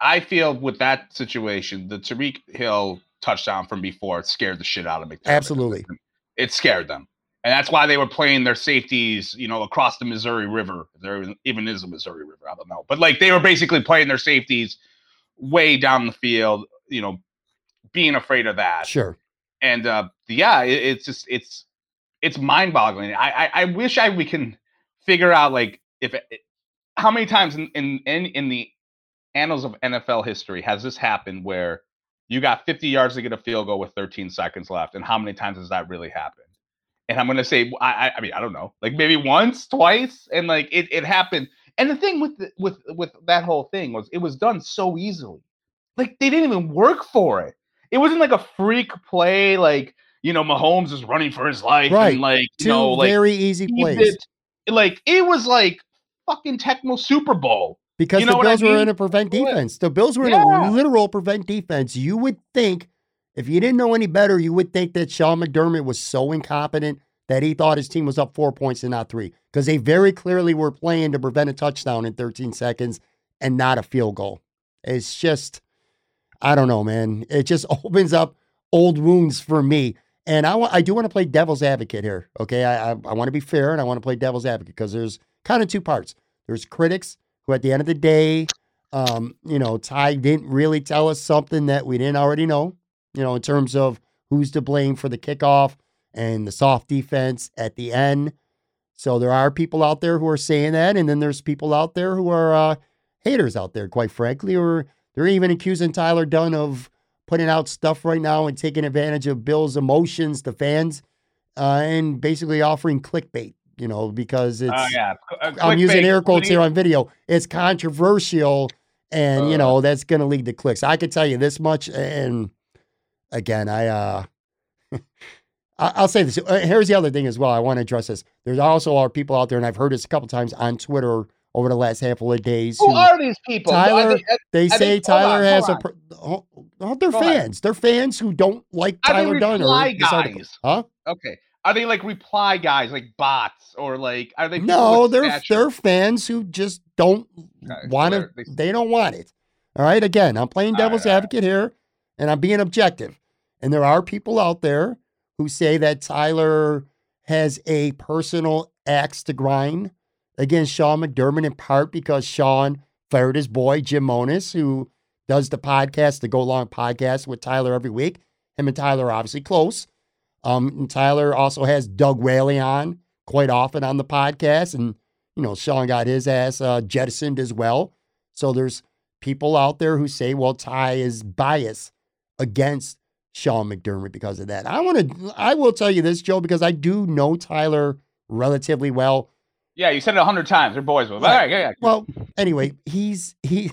I feel with that situation, the Tyreek Hill touchdown from before scared the shit out of McDermott. Absolutely. It scared them. And that's why they were playing their safeties, you know, across the Missouri River. There even is a Missouri River, I don't know. But like they were basically playing their safeties way down the field, you know, being afraid of that. Sure. and uh yeah it, it's just it's it's mind-boggling I, I i wish i we can figure out like if it, how many times in, in in in the annals of nfl history has this happened where you got 50 yards to get a field goal with 13 seconds left and how many times has that really happened and i'm gonna say i i, I mean i don't know like maybe once twice and like it, it happened and the thing with the, with with that whole thing was it was done so easily like they didn't even work for it it wasn't like a freak play, like you know, Mahomes is running for his life, Right. and like you Two know, like very easy plays. did- like it was like fucking Tecmo Super Bowl. Because You know the what I Bills were in a prevent defense. The Bills were in a literal prevent defense. You would think, if you didn't know any better, you would think that Sean McDermott was so incompetent that he thought his team was up four points and not three. Because they very clearly were playing to prevent a touchdown in 13 seconds and not a field goal. It's just, I don't know, man. It just (laughs) opens up old wounds for me. And I, I do want to play devil's advocate here. Okay. I, I, I want to be fair and I want to play devil's advocate because there's kind of two parts. There's critics who, at the end of the day, um, you know, Ty didn't really tell us something that we didn't already know, you know, in terms of who's to blame for the kickoff and the soft defense at the end. So there are people out there who are saying that. And then there's people out there who are uh, haters out there, quite frankly, or they're even accusing Tyler Dunne of putting out stuff right now and taking advantage of Bill's emotions to fans uh, and basically offering clickbait, you know, because it's. Oh yeah, Uh, I'm using air quotes here on video. It's controversial, and you Uh. know that's going to lead to clicks. I can tell you this much, and again, I uh, (laughs) I- I'll say this. Uh, Here's the other thing as well. I want to address this. There's also are people out there, and I've heard this a couple times on Twitter over the last handful of days. Who who- are these people? Tyler- Are they- I say think- Tyler on, has a. Hold Oh, they're Go ahead. fans. They're fans who don't like Tyler Dunne or reply guys? Huh? Okay. Are they like reply guys, like bots, or like are they? No, they're stature? they're fans who just don't Okay, want to. they're- they- They don't want it. All right. Again, I'm playing devil's right. advocate here, and I'm being objective. And there are people out there who say that Tyler has a personal axe to grind against Sean McDermott in part because Sean fired his boy Jim Monos, who does the podcast, the Go Long podcast with Tyler every week. Him and Tyler are obviously close. Um, and Tyler also has Doug Whaley on quite often on the podcast, and you know Sean got his ass uh, jettisoned as well. So there's people out there who say, well, Ty is biased against Sean McDermott because of that. I want to, I will tell you this, Joe, because I do know Tyler relatively well. Yeah, you said it a hundred times. They're boys with. All right, yeah, yeah. Well, anyway, he's he.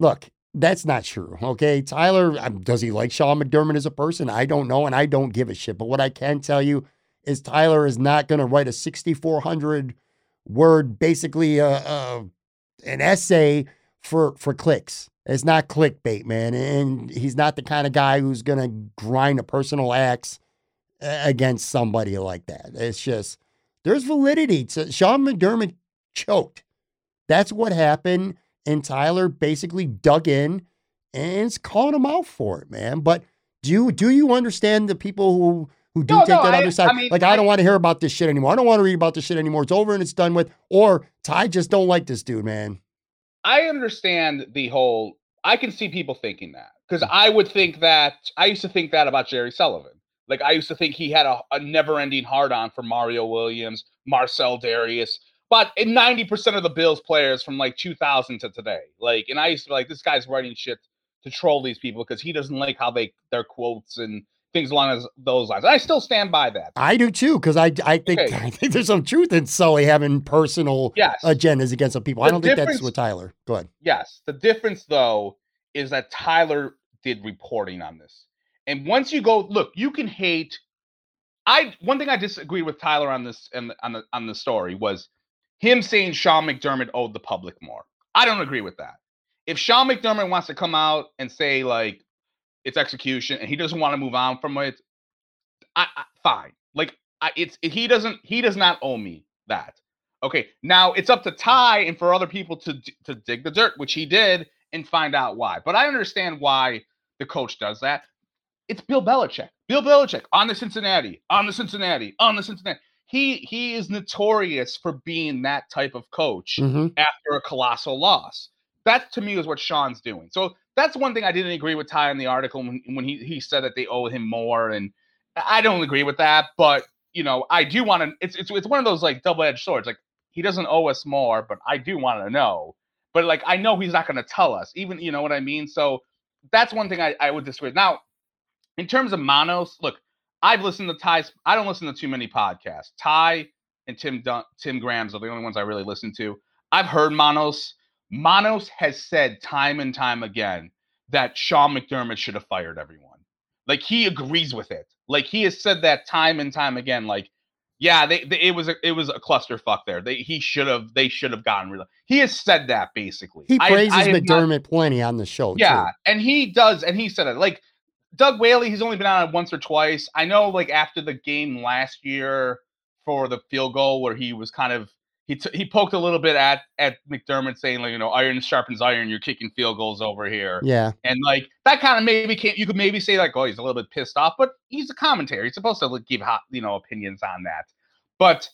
Look, that's not true. Okay, Tyler, um, does he like Sean McDermott as a person? I don't know, and I don't give a shit. But what I can tell you is Tyler is not going to write a 6,400 word, basically a, a an essay for for clicks. It's not clickbait, man, and he's not the kind of guy who's going to grind a personal axe uh, against somebody like that. It's just there's validity to Sean McDermott choked. That's what happened. And Tyler basically dug in and is calling him out for it, man. But do you do you understand the people who who do No, take no, that I- other side? I mean, like I I- don't want to hear about this shit anymore. I don't want to read about this shit anymore. It's over and it's done with. Or Ty just don't like this dude, man. I understand the whole. I can see people thinking that because Mm. I would think that. I used to think that about Jerry Sullivan. Like I used to think he had a, a never-ending hard-on for Mario Williams, Marcell Dareus, but in ninety percent of the Bills players from like 2000 to today. Like, and I used to be like, this guy's writing shit to troll these people because he doesn't like how they their quotes and things along as those lines. I still stand by that. I do too, because I I think Okay. (laughs) I think there's some truth in Sully having personal Yes. agendas against some people. I don't think that's with Tyler. Go ahead. Yes. The difference though is that Tyler did reporting on this. And once you go look, you can hate I one thing I disagreed with Tyler on this and on the on the story was him saying Sean McDermott owed the public more. I don't agree with that. If Sean McDermott wants to come out and say like it's execution and he doesn't want to move on from it, I, I fine. Like I, it's he doesn't he does not owe me that. Okay, now it's up to Ty and for other people to to dig the dirt, which he did, and find out why. But I understand why the coach does that. It's Bill Belichick. Bill Belichick on the Cincinnati, on the Cincinnati, on the Cincinnati. He he is notorious for being that type of coach hmm after a colossal loss. That to me is what Sean's doing. So that's one thing I didn't agree with Ty in the article when, when he, he said that they owe him more. And I don't agree with that, but you know, I do want to it's it's it's one of those like double-edged swords. Like he doesn't owe us more, but I do want to know. But like I know he's not gonna tell us, even you know what I mean? So that's one thing I, I would disagree. with. Now, in terms of Monos, look, I've listened to Ty's. I don't listen to too many podcasts. Ty and Tim Dun- Tim Graham's are the only ones I really listen to. I've heard Monos. Monos has said time and time again that Sean McDermott should have fired everyone. Like he agrees with it. Like he has said that time and time again. Like, yeah, they, they it was a it was a clusterfuck there. They he should have they should have gotten rid of. He has said that basically. He praises I not- McDermott plenty on the show. too. yeah, and he does, and he said it. Like Doug Whaley, he's only been on it once or twice. I know, like after the game last year for the field goal, where he was kind of he t- he poked a little bit at at McDermott, saying like, you know, iron sharpens iron. You're kicking field goals over here, Yeah. and like that kind of maybe can't you could maybe say like, oh, he's a little bit pissed off, but he's a commentator. He's supposed to like, give hot, you know, opinions on that. But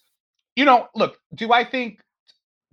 you know, look, do I think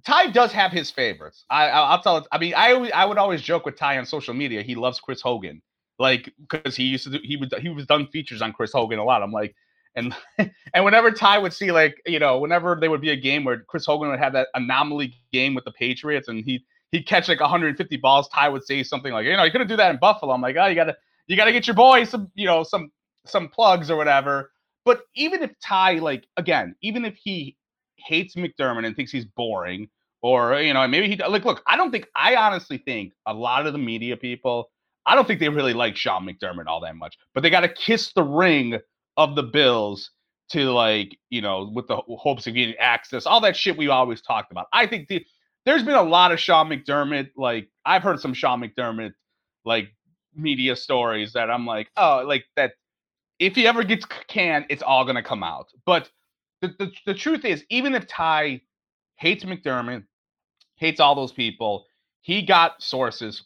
Ty does have his favorites. I, I I'll tell it. I mean, I always, I would always joke with Ty on social media. He loves Chris Hogan, like because he used to do, he would he was done features on Chris Hogan a lot. I'm like, and (laughs) and whenever Ty would see like you know whenever there would be a game where Chris Hogan would have that anomaly game with the Patriots and he he'd catch like 150 balls, Ty would say something like, you know, you couldn't do that in Buffalo. I'm like, oh, you gotta you gotta get your boy some you know some some plugs or whatever. But even if Ty like again, even if he hates McDermott and thinks he's boring, or you know, maybe he like look. I don't think I honestly think a lot of the media people. I don't think they really like Sean McDermott all that much, but they got to kiss the ring of the Bills to like you know with the hopes of getting access, all that shit we always talked about. I think the, there's been a lot of Sean McDermott. Like I've heard some Sean McDermott like media stories that I'm like, oh, like that. If he ever gets canned, it's all gonna come out. But the, the, the truth is, even if Ty hates McDermott, hates all those people, he got sources.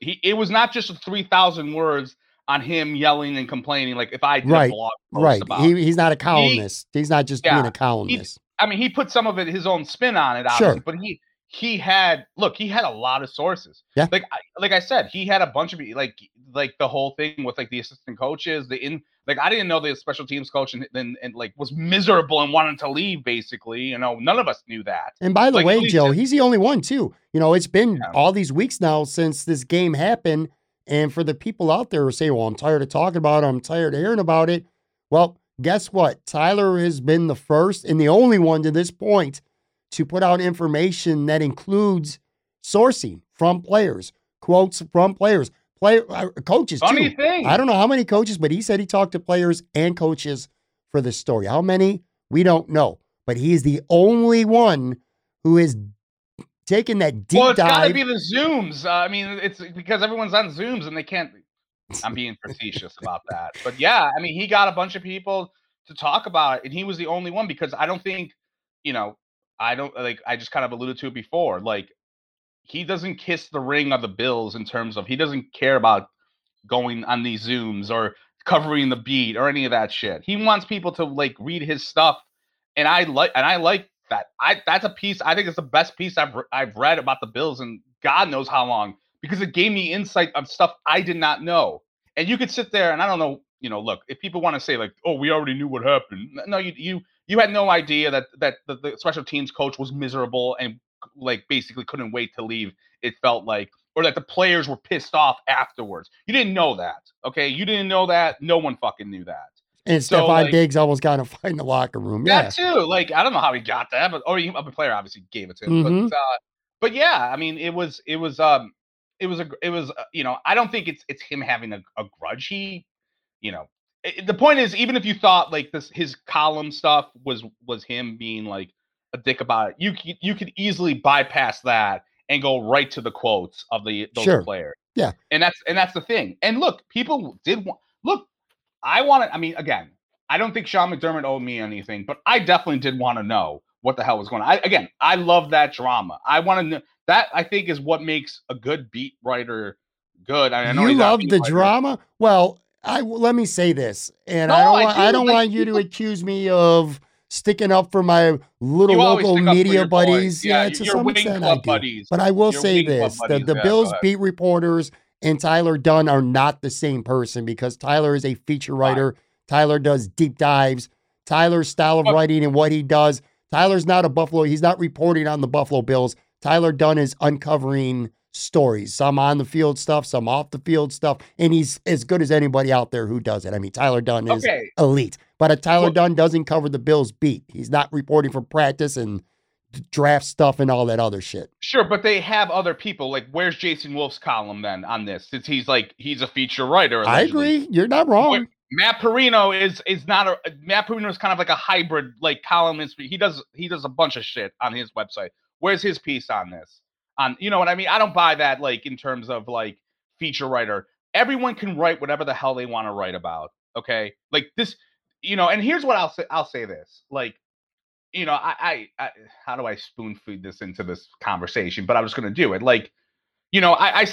He it was not just three thousand words on him yelling and complaining. Like if I did right, a blog right, he, he's not a columnist. He, he's not just Yeah, being a columnist. I mean, he put some of it his own spin on it, Sure. but he he had look, he had a lot of sources. Yeah. Like like I said, he had a bunch of like like the whole thing with like the assistant coaches, the in like I didn't know the special teams coach and and, and like was miserable and wanted to leave basically. You know, none of us knew that. And by the Like, way, Joe, he's the only one too. You know, it's been Yeah. all these weeks now since this game happened. And for the people out there who say, well, I'm tired of talking about it, I'm tired of hearing about it. Well, guess what? Tyler has been the first and the only one to this point to put out information that includes sourcing from players, quotes from players, player uh, coaches Funny too. thing. I don't know how many coaches, but he said he talked to players and coaches for this story. How many? We don't know. But he is the only one who is taking that deep well, it's got to dive. be the Zooms. Uh, I mean, it's because everyone's on Zooms and they can't. I'm being facetious about that, but yeah, I mean, he got a bunch of people to talk about it, and he was the only one because I don't think, you know, I don't like. I just kind of alluded to it before. Like, he doesn't kiss the ring of the Bills in terms of he doesn't care about going on these Zooms or covering the beat or any of that shit. He wants people to like read his stuff, and I like and I like that. I that's a piece. I think it's the best piece I've re- I've read about the Bills in God knows how long because it gave me insight of stuff I did not know. And you could sit there and I don't know. You know, look, if people want to say like, "Oh, we already knew what happened," no, you you you had no idea that that the, the special teams coach was miserable and like basically couldn't wait to leave. It felt like, or that the players were pissed off afterwards. You didn't know that, okay? You didn't know that. No one fucking knew that. and so, Stephon like- Diggs almost got in a (laughs) fight in the locker room. Yeah. That too. Like I don't know how he got that, but or he, a player obviously gave it to him. Mhm. But uh, but yeah, I mean, it was it was um it was a it was uh, you know I don't think it's it's him having a, a grudge. He you know the point is even if you thought like this his column stuff was was him being like a dick about it, you you could easily bypass that and go right to the quotes of the those Sure. players. Yeah. and that's and that's the thing. And look, people did want look. I wanted. I mean, again, I don't think Sean McDermott owed me anything, but I definitely did want to know what the hell was going on. I, again, I love that drama. I want to know that. I think is what makes a good beat writer good. I, I know you he's not a love the writer. drama. Well, I let me say this, and No, I don't, I want, I do, don't want you to accuse me of sticking up for my little You local stick up for media buddies. Yeah, Yeah, to some extent I do. buddies. But I will Your say this: the, buddies, the yeah, Bills beat reporters and Tyler Dunne are not the same person because Tyler is a feature writer. Tyler does deep dives. Tyler's style of writing and what he does. Tyler's not a Buffalo. He's not reporting on the Buffalo Bills. Tyler Dunn is uncovering stories, some on the field stuff, some off the field stuff, and he's as good as anybody out there who does it. I mean, Tyler Dunne is Okay, elite, but a Tyler Well- Dunn doesn't cover the Bills beat. He's not reporting for practice and draft stuff and all that other shit. sure, but they have other people. Like, where's Jason Wolf's column then on this? Since he's like he's a feature writer. I agree. You're not wrong. Matt Parrino is is not a Matt Parrino is kind of like a hybrid like columnist. He does he does a bunch of shit on his website. Where's his piece on this? On you know what I mean? I don't buy that like in terms of like feature writer. Everyone can write whatever the hell they want to write about. Okay, like this, you know. And here's what I'll say. I'll say this. Like, you know, I I, I how do I spoon feed this into this conversation? But I'm just to do it. Like, you know, I,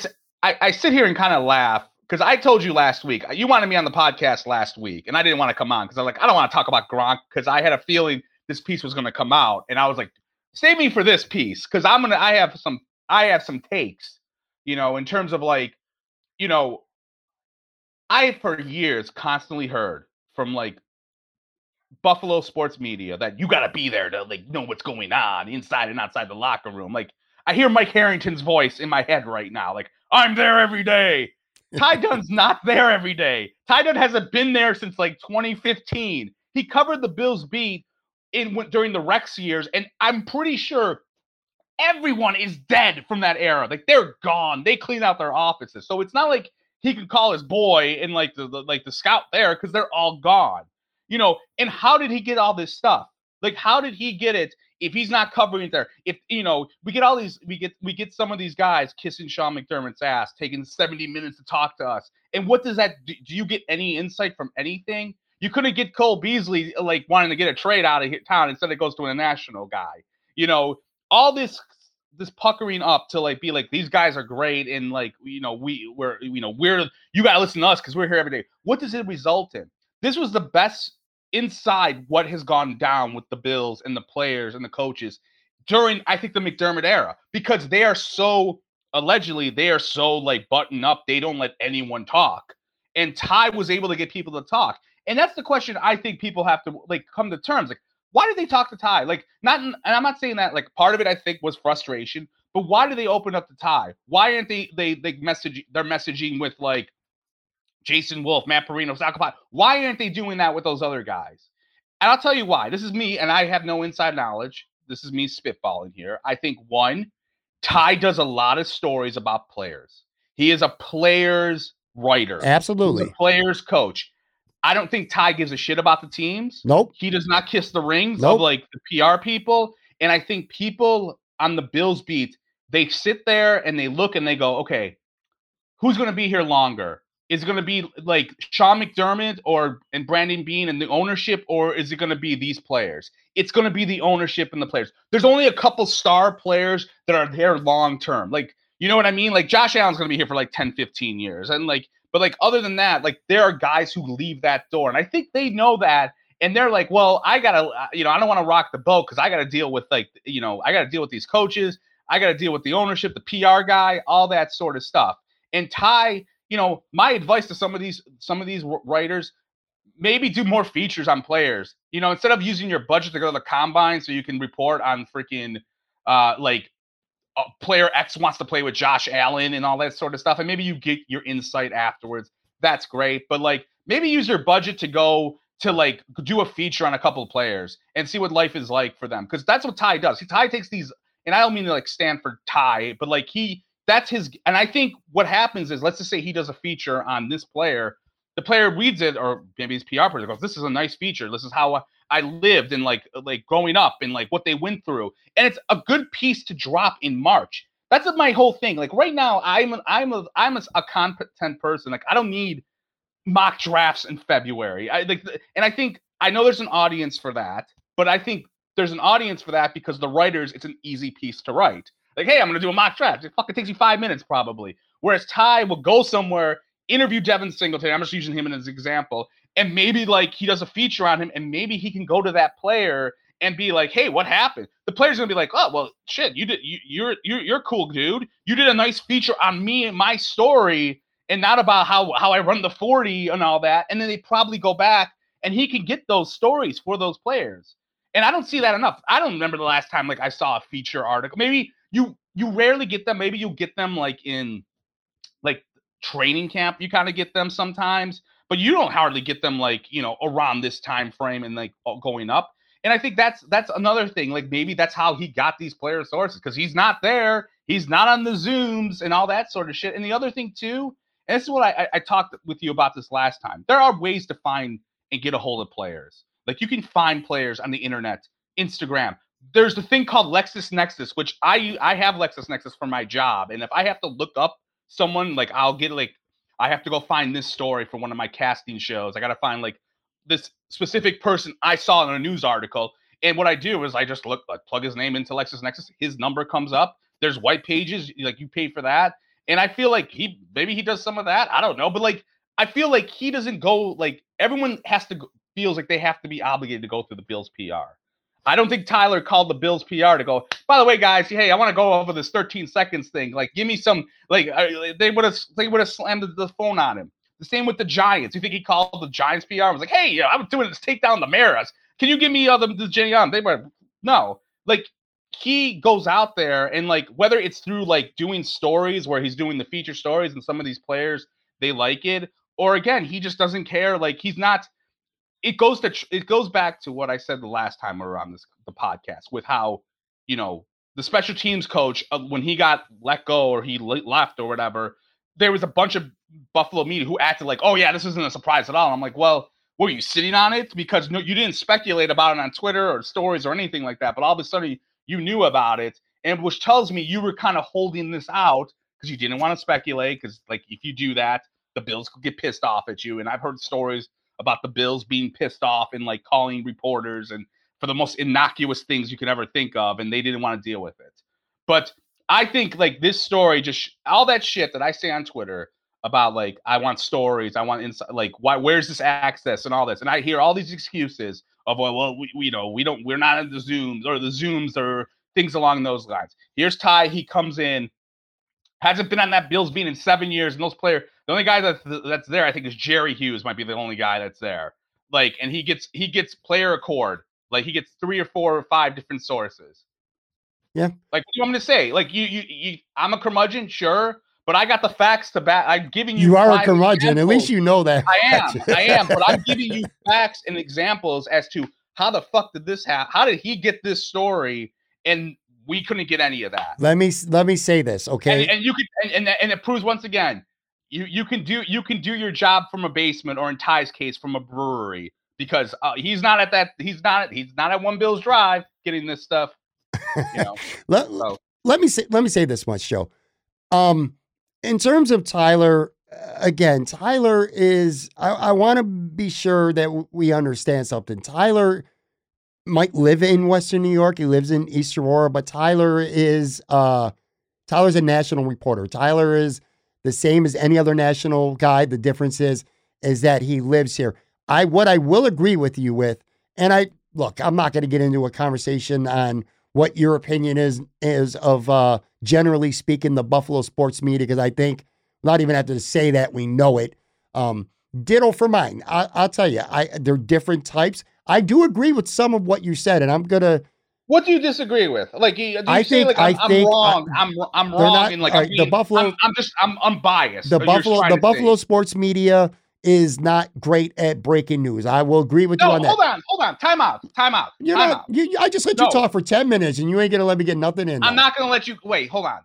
I, I sit here and kind of laugh because I told you last week uh, you wanted me on the podcast last week, and I didn't want to come on because I'm like I don't want to talk about Gronk because I had a feeling this piece was going to come out, and I was like, save me for this piece because I'm gonna I have some I have some takes, you know, in terms of like, you know, I for years constantly heard from like Buffalo sports media that you got to be there to like know what's going on inside and outside the locker room. Like I hear Mike Harrington's voice in my head right now. Like I'm there every day. Ty (laughs) Dunne's not there every day. Ty Dunne hasn't been there since like 2015. He covered the Bills beat in when- during the Rex years, and I'm pretty sure everyone is dead from that era. Like they're gone. They clean out their offices, so it's not like he could call his boy and like the, the like the scout there because they're all gone. You know, and how did he get all this stuff? Like, how did he get it if he's not covering it there, if you know, we get all these, we get we get some of these guys kissing Sean McDermott's ass, taking 70 minutes to talk to us. And what does that do? do you get any insight from anything? You couldn't get Cole Beasley like wanting to get a trade out of town instead it goes to a national guy. You know, all this this puckering up to like be like these guys are great and like you know we we're you know we're you gotta listen to us because we're here every day. What does it result in? This was the best inside what has gone down with the Bills and the players and the coaches during I think the McDermott era because they are so allegedly they are so like buttoned up they don't let anyone talk and Ty was able to get people to talk and that's the question I think people have to like come to terms like why did they talk to Ty like not and I'm not saying that like part of it I think was frustration but why did they open up to Ty why aren't they they they message they're messaging with like Jason Wolf, Matt Parrino, Sal Capaccio. Why aren't they doing that with those other guys? And I'll tell you why. This is me, and I have no inside knowledge. This is me spitballing here. I think one, Ty does a lot of stories about players. He is a player's writer. Absolutely. player's coach. I don't think Ty gives a shit about the teams. Nope. He does not kiss the rings nope. of like the PR people. And I think people on the Bills beat, they sit there and they look and they go, okay, who's going to be here longer? is it going to be like Sean McDermott or and Brandon Beane and the ownership, or is it going to be these players? It's going to be the ownership and the players. There's only a couple star players that are there long term. Like, you know what I mean? Like Josh Allen's going to be here for like 10, 15 years. And like, but like other than that, like there are guys who leave that door. And I think they know that. And they're like, well, I got to, uh, you know, I don't want to rock the boat because I got to deal with like, you know, I got to deal with these coaches. I got to deal with the ownership, the PR guy, all that sort of stuff. And Ty, you know, my advice to some of these some of these writers, maybe do more features on players. You know, instead of using your budget to go to the combine so you can report on freaking uh like Uh, player X wants to play with Josh Allen and all that sort of stuff, and maybe you get your insight afterwards. That's great, but like maybe use your budget to go to like do a feature on a couple of players and see what life is like for them because that's what Ty does. Ty takes these, and I don't mean like Stanford Ty, but like he that's his and i think what happens is let's just say he does a feature on this player the player reads it or maybe his pr person goes this is a nice feature. This is how i lived and like like growing up and like what they went through. And it's a good piece to drop in march. That's my whole thing. Like right now i'm I'm a I'm a, a content person. Like i don't need mock drafts in february. I like and i think i know there's an audience for that but i think there's an audience for that because the writers it's an easy piece to write. Like, hey, I'm gonna do a mock draft. It fucking takes you five minutes probably. Whereas Ty will go somewhere, interview Devin Singletary. I'm just using him as an example, and maybe like he does a feature on him, and maybe he can go to that player and be like, "Hey, what happened?" The player's gonna be like, "Oh, well, shit, you did. You, you're you're you're cool, dude. You did a nice feature on me and my story, and not about how how I run the 40 and all that." And then they probably go back, and he can get those stories for those players. And I don't see that enough. I don't remember the last time like I saw a feature article. Maybe you you rarely get them. Maybe you get them like in training camp. You kind of get them sometimes, but you don't hardly get them like you know around this time frame and like going up. And I think that's that's another thing. Like maybe that's how he got these player sources because he's not there. He's not on the zooms and all that sort of shit. And the other thing too, and this is what I, I talked with you about this last time. There are ways to find and get a hold of players. Like you can find players on the internet, Instagram, there's the thing called LexisNexis, which I I have LexisNexis for my job, and if I have to look up someone, like I'll get like I have to go find this story for one of my casting shows. I got to find like this specific person I saw in a news article, and what I do is I just look like plug his name into LexisNexis, his number comes up. There's white pages, like you pay for that, and I feel like he maybe he does some of that. I don't know, but like I feel like he doesn't go like everyone has to feels like they have to be obligated to go through the Bills PR. I don't think Tyler called the Bills PR to go. By the way, guys, hey, I want to go over this 13 seconds thing. Like, give me some. Like, they would have they would have slammed the phone on him. The same with the Giants. You think he called the Giants PR? I was like, hey, I'm doing this take down the Maras. Can you give me uh, the, the J.M.? They were no. Like, he goes out there and like whether it's through like doing stories where he's doing the feature stories and some of these players they like it, or again he just doesn't care. Like he's not it goes to it goes back to what I said the last time we were on this the podcast with how you know the special teams coach uh, when he got let go or he left or whatever there was a bunch of Buffalo media who acted like oh yeah this isn't a surprise at all. I'm like well were you sitting on it? Because no, you didn't speculate about it on Twitter or stories or anything like that, but all of a sudden you knew about it, and which tells me you were kind of holding this out because you didn't want to speculate because like if you do that, the Bills could get pissed off at you, and I've heard stories about the Bills being pissed off and like calling reporters and for the most innocuous things you could ever think of, and they didn't want to deal with it. But I think like this story, just all that shit that I say on Twitter about like I want stories, I want inside, like why, where's this access and all this, and I hear all these excuses of well, well, we, we you know we don't, we're not in the Zooms or the Zooms or things along those lines. Here's Ty, he comes in, hasn't been on that Bills beat in seven years, and those player, the only guy that's that's there, I think, is Jerry Hughes, might be the only guy that's there. Like, and he gets he gets player accord, like he gets three or four or five different sources. Yeah. Like, what do you want me to say? Like, you, you, you, I'm a curmudgeon, sure, but I got the facts to back. I'm giving you. You are a curmudgeon. Examples. At least you know that. I (laughs) am. I am. But I'm giving you facts and examples as to how the fuck did this happen? How did he get this story? And we couldn't get any of that. Let me let me say this, okay? And, and you could, and, and and it proves once again, you you can do you can do your job from a basement, or in Ty's case, from a brewery, because uh, he's not at that. He's not. He's not at One Bills Drive getting this stuff. You know. (laughs) let, so. let me say let me say this much, Joe. Um, in terms of Tyler, again, Tyler is. I, I want to be sure that we understand something. Tyler might live in Western New York. He lives in East Aurora, but Tyler is uh Tyler's a national reporter. Tyler is the same as any other national guy. The difference is is that he lives here. I what I will agree with you with, and I look, I'm not going to get into a conversation on what your opinion is is of uh generally speaking the Buffalo sports media because I think not even have to say that we know it. Um, ditto for mine. I, will tell you, I they're different types. I do agree with some of what you said, and I'm gonna. What do you disagree with? Like, do you I think like I'm, I think, uh, I'm wrong. I, am I'm wrong. Not, and like right, the Buffalo. I'm, I'm, just I'm unbiased. The Buffalo the Buffalo say. sports media is not great at breaking news. I will agree with no, you on that. Hold on, hold on. Time out. Time out. You're time not. Out. You, I just let no. you talk for ten minutes, and you ain't gonna let me get nothing in. I'm not gonna let you. Wait, hold on.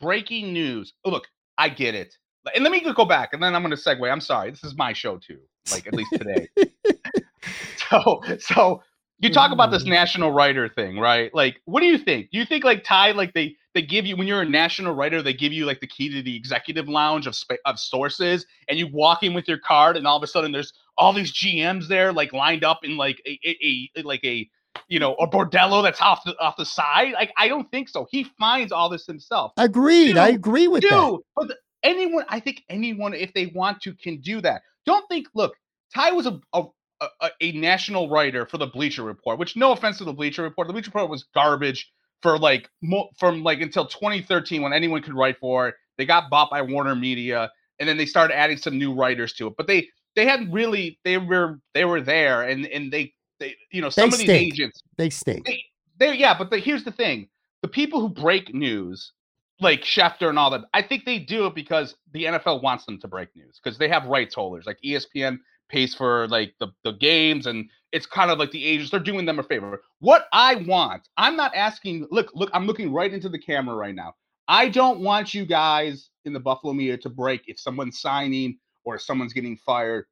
Breaking news. Oh, look, I get it. And let me go back, and then I'm gonna segue. I'm sorry. This is my show too. Like at least today. (laughs) (laughs) so, so you talk about this mm. national writer thing, right? Like, what do you think? Do you think like Ty, like they they give you when you're a national writer, they give you like the key to the executive lounge of sp- of sources, and you walk in with your card, and all of a sudden there's all these GMs there, like lined up in like a, a, a like a you know a bordello that's off the off the side. Like, I don't think so. He finds all this himself. Agreed. Dude, I agree with dude, that. But the, anyone, I think anyone, if they want to, can do that. Don't think. Look, Ty was a, a a, a, national writer for the Bleacher Report, which no offense to the Bleacher Report, the Bleacher Report was garbage for like mo- from like until 2013 when anyone could write for it. They got bought by Warner Media, and then they started adding some new writers to it. But they they hadn't really they were they were there, and and they they you know some they of these agents they stink. They, they yeah, but the, here's the thing: the people who break news like Schefter and all that, I think they do it because the NFL wants them to break news because they have rights holders. Like ESPN pays for like the, the games and it's kind of like the agents they're doing them a favor what i want i'm not asking look look i'm looking right into the camera right now i don't want you guys in the buffalo media to break if someone's signing or if someone's getting fired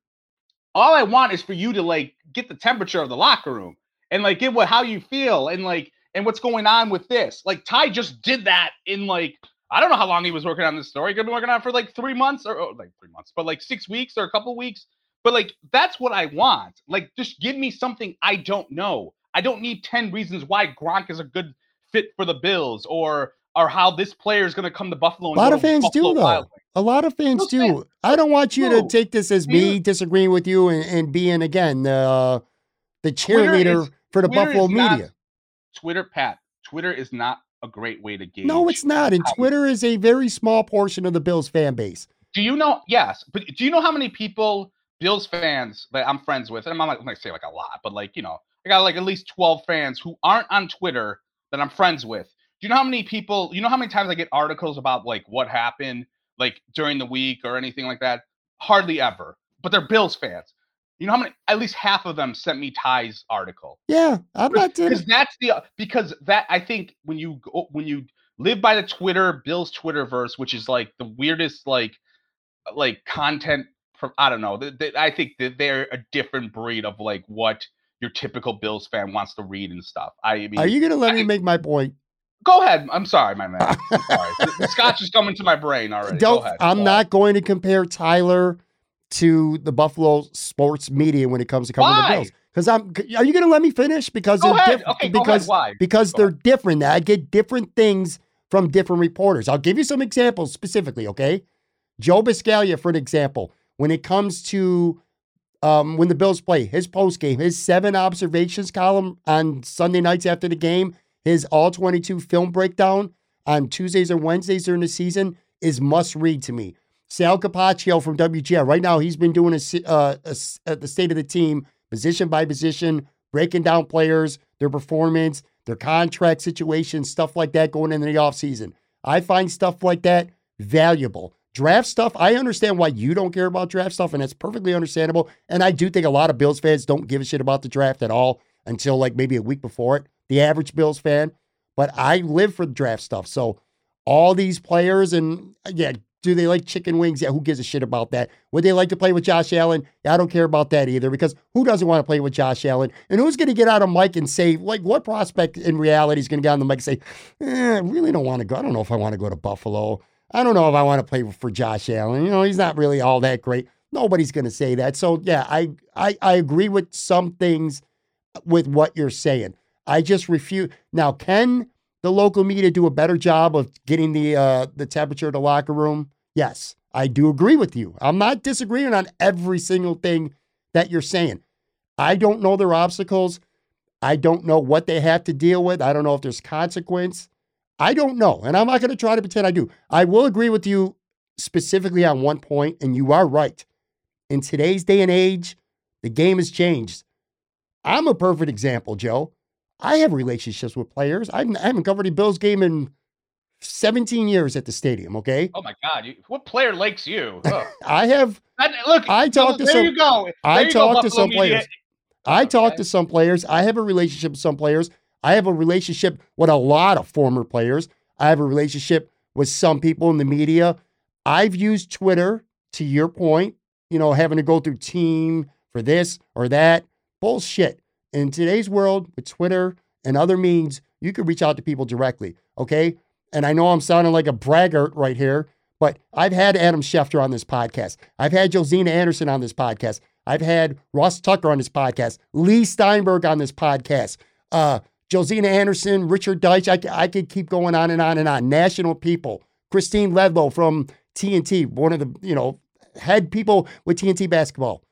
all i want is for you to like get the temperature of the locker room and like get what how you feel and like and what's going on with this like ty just did that in like I don't know how long he was working on this story. He could be working on it for like three months or, or oh, like three months, but like six weeks or a couple weeks. But like that's what I want. Like just give me something I don't know. I don't need 10 reasons why Gronk is a good fit for the Bills or or how this player is going to come to Buffalo. a lot of fans do though. A lot of fans do. Fans. I don't want you no. to take this as me disagreeing with you and, and being again the uh, the cheerleader is, for the Twitter Buffalo media. Not, Twitter, Pat. Twitter is not a great way to gauge. No, it's not. And Twitter is a very small portion of the Bills fan base. Do you know? Yes, but do you know how many people Bills fans that I'm friends with, and I'm not going to say like a lot, but like, you know, I got like at least 12 fans who aren't on Twitter that I'm friends with. Do you know how many people, you know how many times I get articles about like what happened like during the week or anything like that? Hardly ever. But they're Bills fans. You know how many? At least half of them sent me Ty's article. Yeah, I'm not because that's the because that I think when you go, when you live by the Twitter Bills Twitterverse, which is like the weirdest like like content I don't know. They, they, I think that they're a different breed of like what your typical Bills fan wants to read and stuff. I mean, are you going to let I, me make my point? Go ahead. I'm sorry, my man. (laughs) sorry. the, scotch is coming to my brain already. Don't. I'm Go not going to compare Tyler to the Buffalo sports media when it comes to covering Why? the Bills. Because I'm. Are you going to let me finish? Because go they're diff- okay, because Why? because go they're ahead. different. I get different things from different reporters. I'll give you some examples specifically. Okay, Joe Buscaglia, for an example, when it comes to um, when the Bills play, his post game, his seven observations column on Sunday nights after the game, his all 22 film breakdown on Tuesdays and Wednesdays during the season is must read to me. Sal Capaccio from WGR, right now, he's been doing a, uh, a, a, the state of the team, position by position, breaking down players, their performance, their contract situation, stuff like that going into the offseason. I find stuff like that valuable. Draft stuff, I understand why you don't care about draft stuff, and that's perfectly understandable. And I do think a lot of Bills fans don't give a shit about the draft at all until like maybe a week before it, the average Bills fan. But I live for the draft stuff. So all these players, and yeah, do they like chicken wings? Yeah, who gives a shit about that? Would they like to play with Josh Allen? Yeah, I don't care about that either because who doesn't want to play with Josh Allen? And who's going to get out of mic and say, like, what prospect in reality is going to get on the mic and say, eh, I really don't want to go. I don't know if I want to go to Buffalo. I don't know if I want to play for Josh Allen. You know, he's not really all that great. Nobody's going to say that. So yeah, I, I I agree with some things with what you're saying. I just refuse. Now, can the local media do a better job of getting the uh, the temperature of the locker room? Yes, I do agree with you. I'm not disagreeing on every single thing that you're saying. I don't know their obstacles. I don't know what they have to deal with. I don't know if there's consequence. I don't know. And I'm not going to try to pretend I do. I will agree with you specifically on one point, and you are right. In today's day and age, the game has changed. I'm a perfect example, Joe. I have relationships with players. I haven't covered a Bills game in 17 years at the stadium, okay? Oh my God. You, what player likes you? (laughs) Oh. I have. I, look, I talked to there some. You go. There I talked to some media. players. I okay. talked to some players. I have a relationship with some players. I have a relationship with a lot of former players. I have a relationship with some people in the media. I've used Twitter, to your point, you know, having to go through team for this or that. Bullshit. In today's world, with Twitter and other means, you can reach out to people directly. Okay. And I know I'm sounding like a braggart right here, but I've had Adam Schefter on this podcast. I've had Josina Anderson on this podcast. I've had Ross Tucker on this podcast, Leigh Steinberg on this podcast. Uh, Josina Anderson, Richard Deitsch. I, I could keep going on and on and on. National people. Christine Ledlow from TNT, one of the, you know, head people with TNT basketball.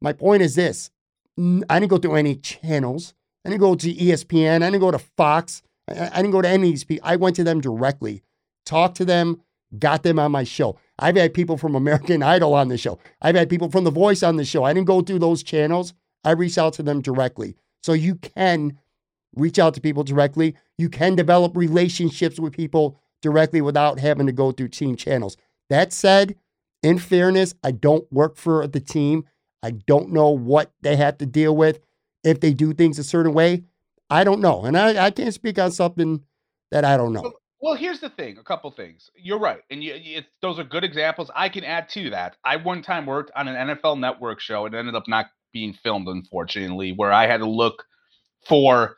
My point is this I didn't go through any channels. I didn't go to ESPN. I didn't go to Fox. I, I didn't go to any of these people. I went to them directly, talked to them, got them on my show. I've had people from American (laughs) Idol on the show. I've had people from The Voice on the show. I didn't go through those channels. I reached out to them directly. So you can reach out to people directly. You can develop relationships with people directly without having to go through team channels. That said, in fairness, I don't work for the team. I don't know what they have to deal with if they do things a certain way. I don't know. And I, I can't speak on something that I don't know. Well, well here's the thing a couple things. You're right. And you, those are good examples. I can add to that. I one time worked on an NFL network show. It ended up not being filmed, unfortunately, where I had to look for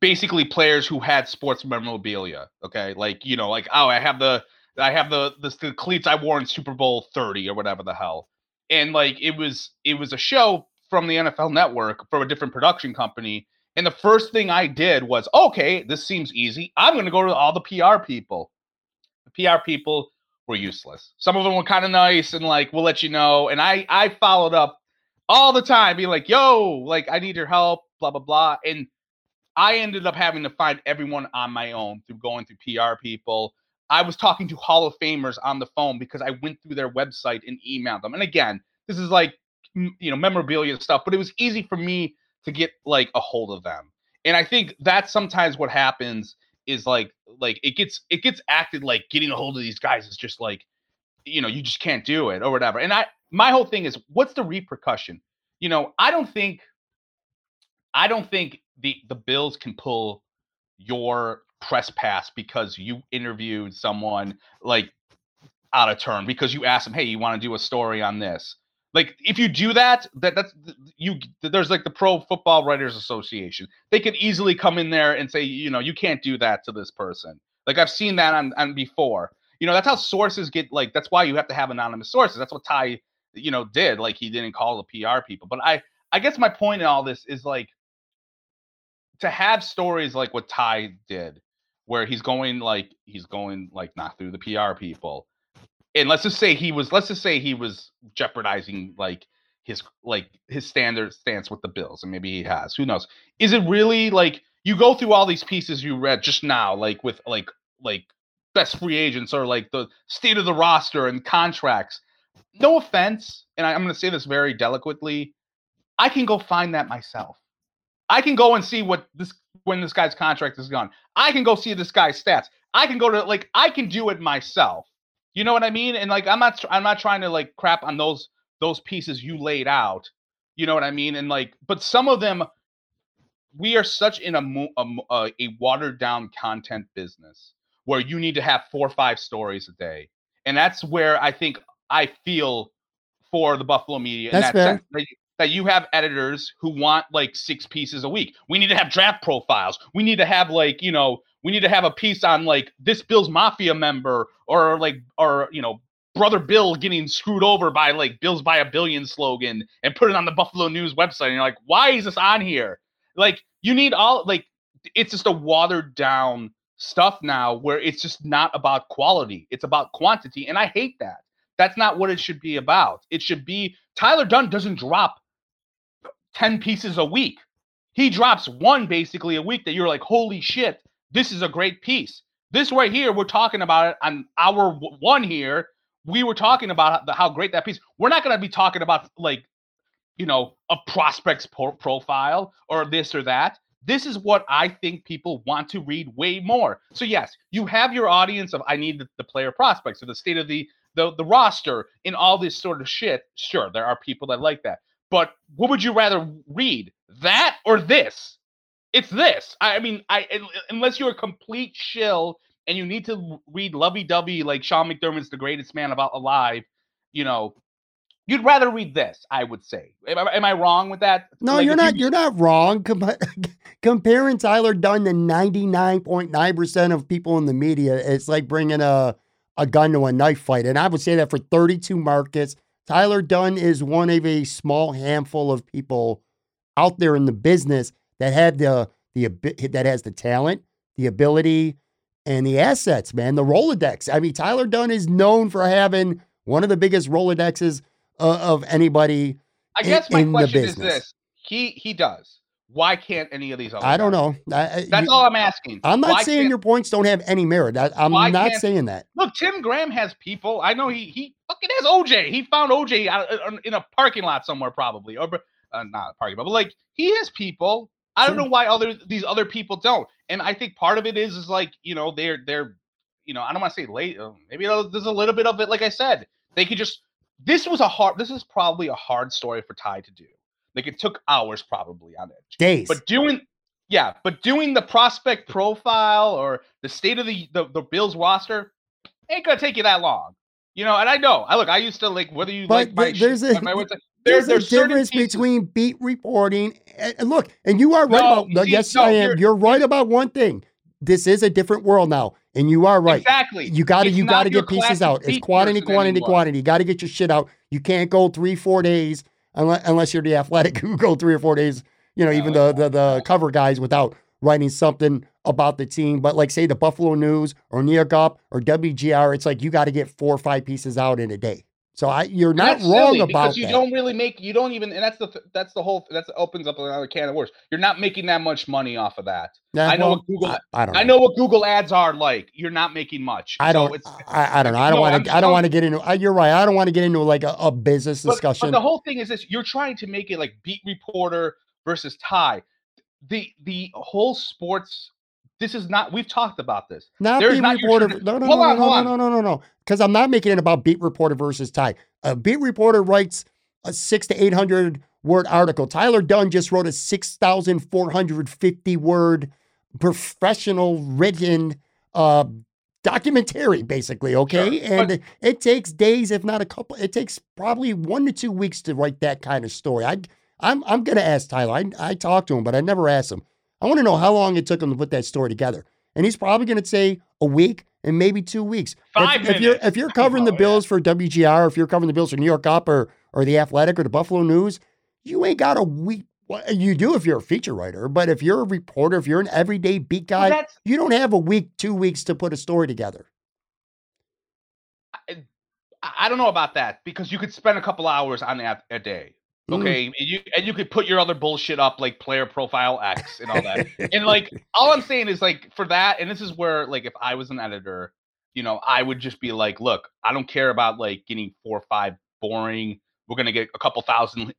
basically players who had sports memorabilia. Okay, like you know, like oh, I have the I have the, the the cleats I wore in Super Bowl thirty or whatever the hell, and like it was it was a show from the NFL Network from a different production company. And the first thing I did was, okay, this seems easy. I'm going to go to all the PR people. The PR people were useless. Some of them were kind of nice and like, we'll let you know. And I I followed up all the time, being like, yo, like I need your help, blah blah blah. And I ended up having to find everyone on my own through going through PR people. I was talking to Hall of Famers on the phone because I went through their website and emailed them. And again, this is like you know memorabilia stuff, but it was easy for me to get like a hold of them. And I think that's sometimes what happens is like like it gets it gets acted like getting a hold of these guys is just like you know you just can't do it or whatever. And I my whole thing is what's the repercussion? You know, I don't think I don't think the the Bills can pull your press pass because you interviewed someone like out of turn because you asked them, "Hey, you want to do a story on this?" Like if you do that, that that's you. There's like the Pro Football Writers Association. They could easily come in there and say, you know, you can't do that to this person. Like I've seen that on on before. You know, that's how sources get like. That's why you have to have anonymous sources. That's what Ty, you know, did. Like he didn't call the PR people. But I I guess my point in all this is like to have stories like what Ty did, where he's going like he's going like not through the PR people and let's just say he was let's just say he was jeopardizing like his like his standard stance with the Bills, and maybe he has. Who knows? Is it really like you go through all these pieces you read just now, like with like like best free agents or like the state of the roster and contracts? No offense, and I, I'm going to say this very delicately. I can go find that myself. I can go and see what this when this guy's contract is gone. I can go see this guy's stats. I can go to like I can do it myself. You know what I mean? And like I'm not I'm not trying to like crap on those those pieces you laid out. You know what I mean? And like but some of them we are such in a a, a watered down content business where you need to have four or five stories a day. And that's where I think I feel for the Buffalo media that's in that sense. That, you have editors who want like six pieces a week. We need to have draft profiles. We need to have like, you know, we need to have a piece on like this Bills Mafia member or like or you know brother Bill getting screwed over by like Bills by a billion slogan and put it on the Buffalo News website. And you're like, why is this on here? Like you need all like it's just a watered down stuff now where it's just not about quality. It's about quantity. And I hate that. That's not what it should be about. It should be Tyler Dunne doesn't drop 10 pieces a week. He drops one basically a week that you're like, holy shit, this is a great piece. This right here, we're talking about it on hour one here. We were talking about how great that piece. We're not going to be talking about like, you know, a prospect's pro- profile or this or that. This is what I think people want to read way more. So yes, you have your audience of I need the, the player prospects or the state of the, the the roster in all this sort of shit. Sure, there are people that like that. But what would you rather read? That or this? It's this. I mean, I unless you're a complete shill and you need to read lovey-dovey like Sean McDermott's the greatest man about alive, you know, you'd rather read this. I would say. Am I, am I wrong with that? No, like you're not. You, are not wrong. Com- (laughs) comparing Tyler Dunne to 99.9 percent of people in the media, it's like bringing a a gun to a knife fight. And I would say that for 32 markets, Tyler Dunne is one of a small handful of people out there in the business that had the the that has the talent, the ability, and the assets. Man, the Rolodex. I mean, Tyler Dunne is known for having one of the biggest Rolodexes uh, of anybody. I guess in, my question is this: he he does. Why can't any of these I don't know. I, That's you, all I'm asking. I'm not Why saying your points don't have any merit. I, am not saying that. Look, Tim Graham has people. I know he he fucking has OJ. He found OJ out, in a parking lot somewhere, probably, or uh, not a parking lot, but like he has people I don't know why other these other people don't. And I think part of it is is like you know they're they're you know I don't want to say late. Uh, maybe there's a little bit of it. Like I said, they could just. This was a hard. This is probably a hard story for Ty to do. Like it took hours probably on it. Days. But doing yeah, but doing the prospect profile or the state of the the, the Bills roster ain't gonna take you that long. You know, and I know. I look. I used to like whether you but like my, there's a my there's, there's a difference between beat reporting and look. And you are right no, about see, yes, no, I am. You're, you're right about one thing. This is a different world now, and you are right. Exactly. You got to you got to get pieces out. It's quantity, quantity, anymore. quantity. You got to get your shit out. You can't go three, four days unless unless you're the athletic (laughs) who go three or four days. You know, no, even the the, the cover guys without writing something about the team. But like say the Buffalo News or New York or WGR, it's like you got to get four or five pieces out in a day. So I, you're not wrong about because you that. don't really make you don't even and that's the that's the whole that opens up another can of worms. You're not making that much money off of that. I know well, what Google I, I, don't know. I know what Google ads are like. You're not making much. I don't so I, I, don't know. I don't want to I don't want to get into you're right. I don't want to get into like a, a business but, discussion. But the whole thing is this you're trying to make it like beat reporter versus Ty the the whole sports this is not we've talked about this not beat not reporter no no no, on, no, no, no no no no because i'm not making it about beat reporter versus ty a beat reporter writes a six to eight hundred word article tyler Dunne just wrote a 6450 word professional written uh documentary, basically. Okay, Sure, and but- it takes days, if not a couple. It takes probably one to two weeks to write that kind of story. I, I'm I'm gonna ask Tyler. I, I talked to him, but I never asked him. I want to know how long it took him to put that story together, and he's probably gonna say a week and maybe two weeks. Five if, if you're if you're covering the. Bills for WGR, if you're covering the Bills for New York Up or or the Athletic or the Buffalo News, you ain't got a week. Well, you do if you're a feature writer, but if you're a reporter, if you're an everyday beat guy, Well, you don't have a week, two weeks to put a story together. I I don't know about that because you could spend a couple hours on that a day. Mm. Okay, and you and you could put your other bullshit up like player profile X and all that. (laughs) and like all I'm saying is like for that, and this is where like if I was an editor, you know, I would just be like, look, I don't care about like getting four or five boring. We're gonna get a couple thousand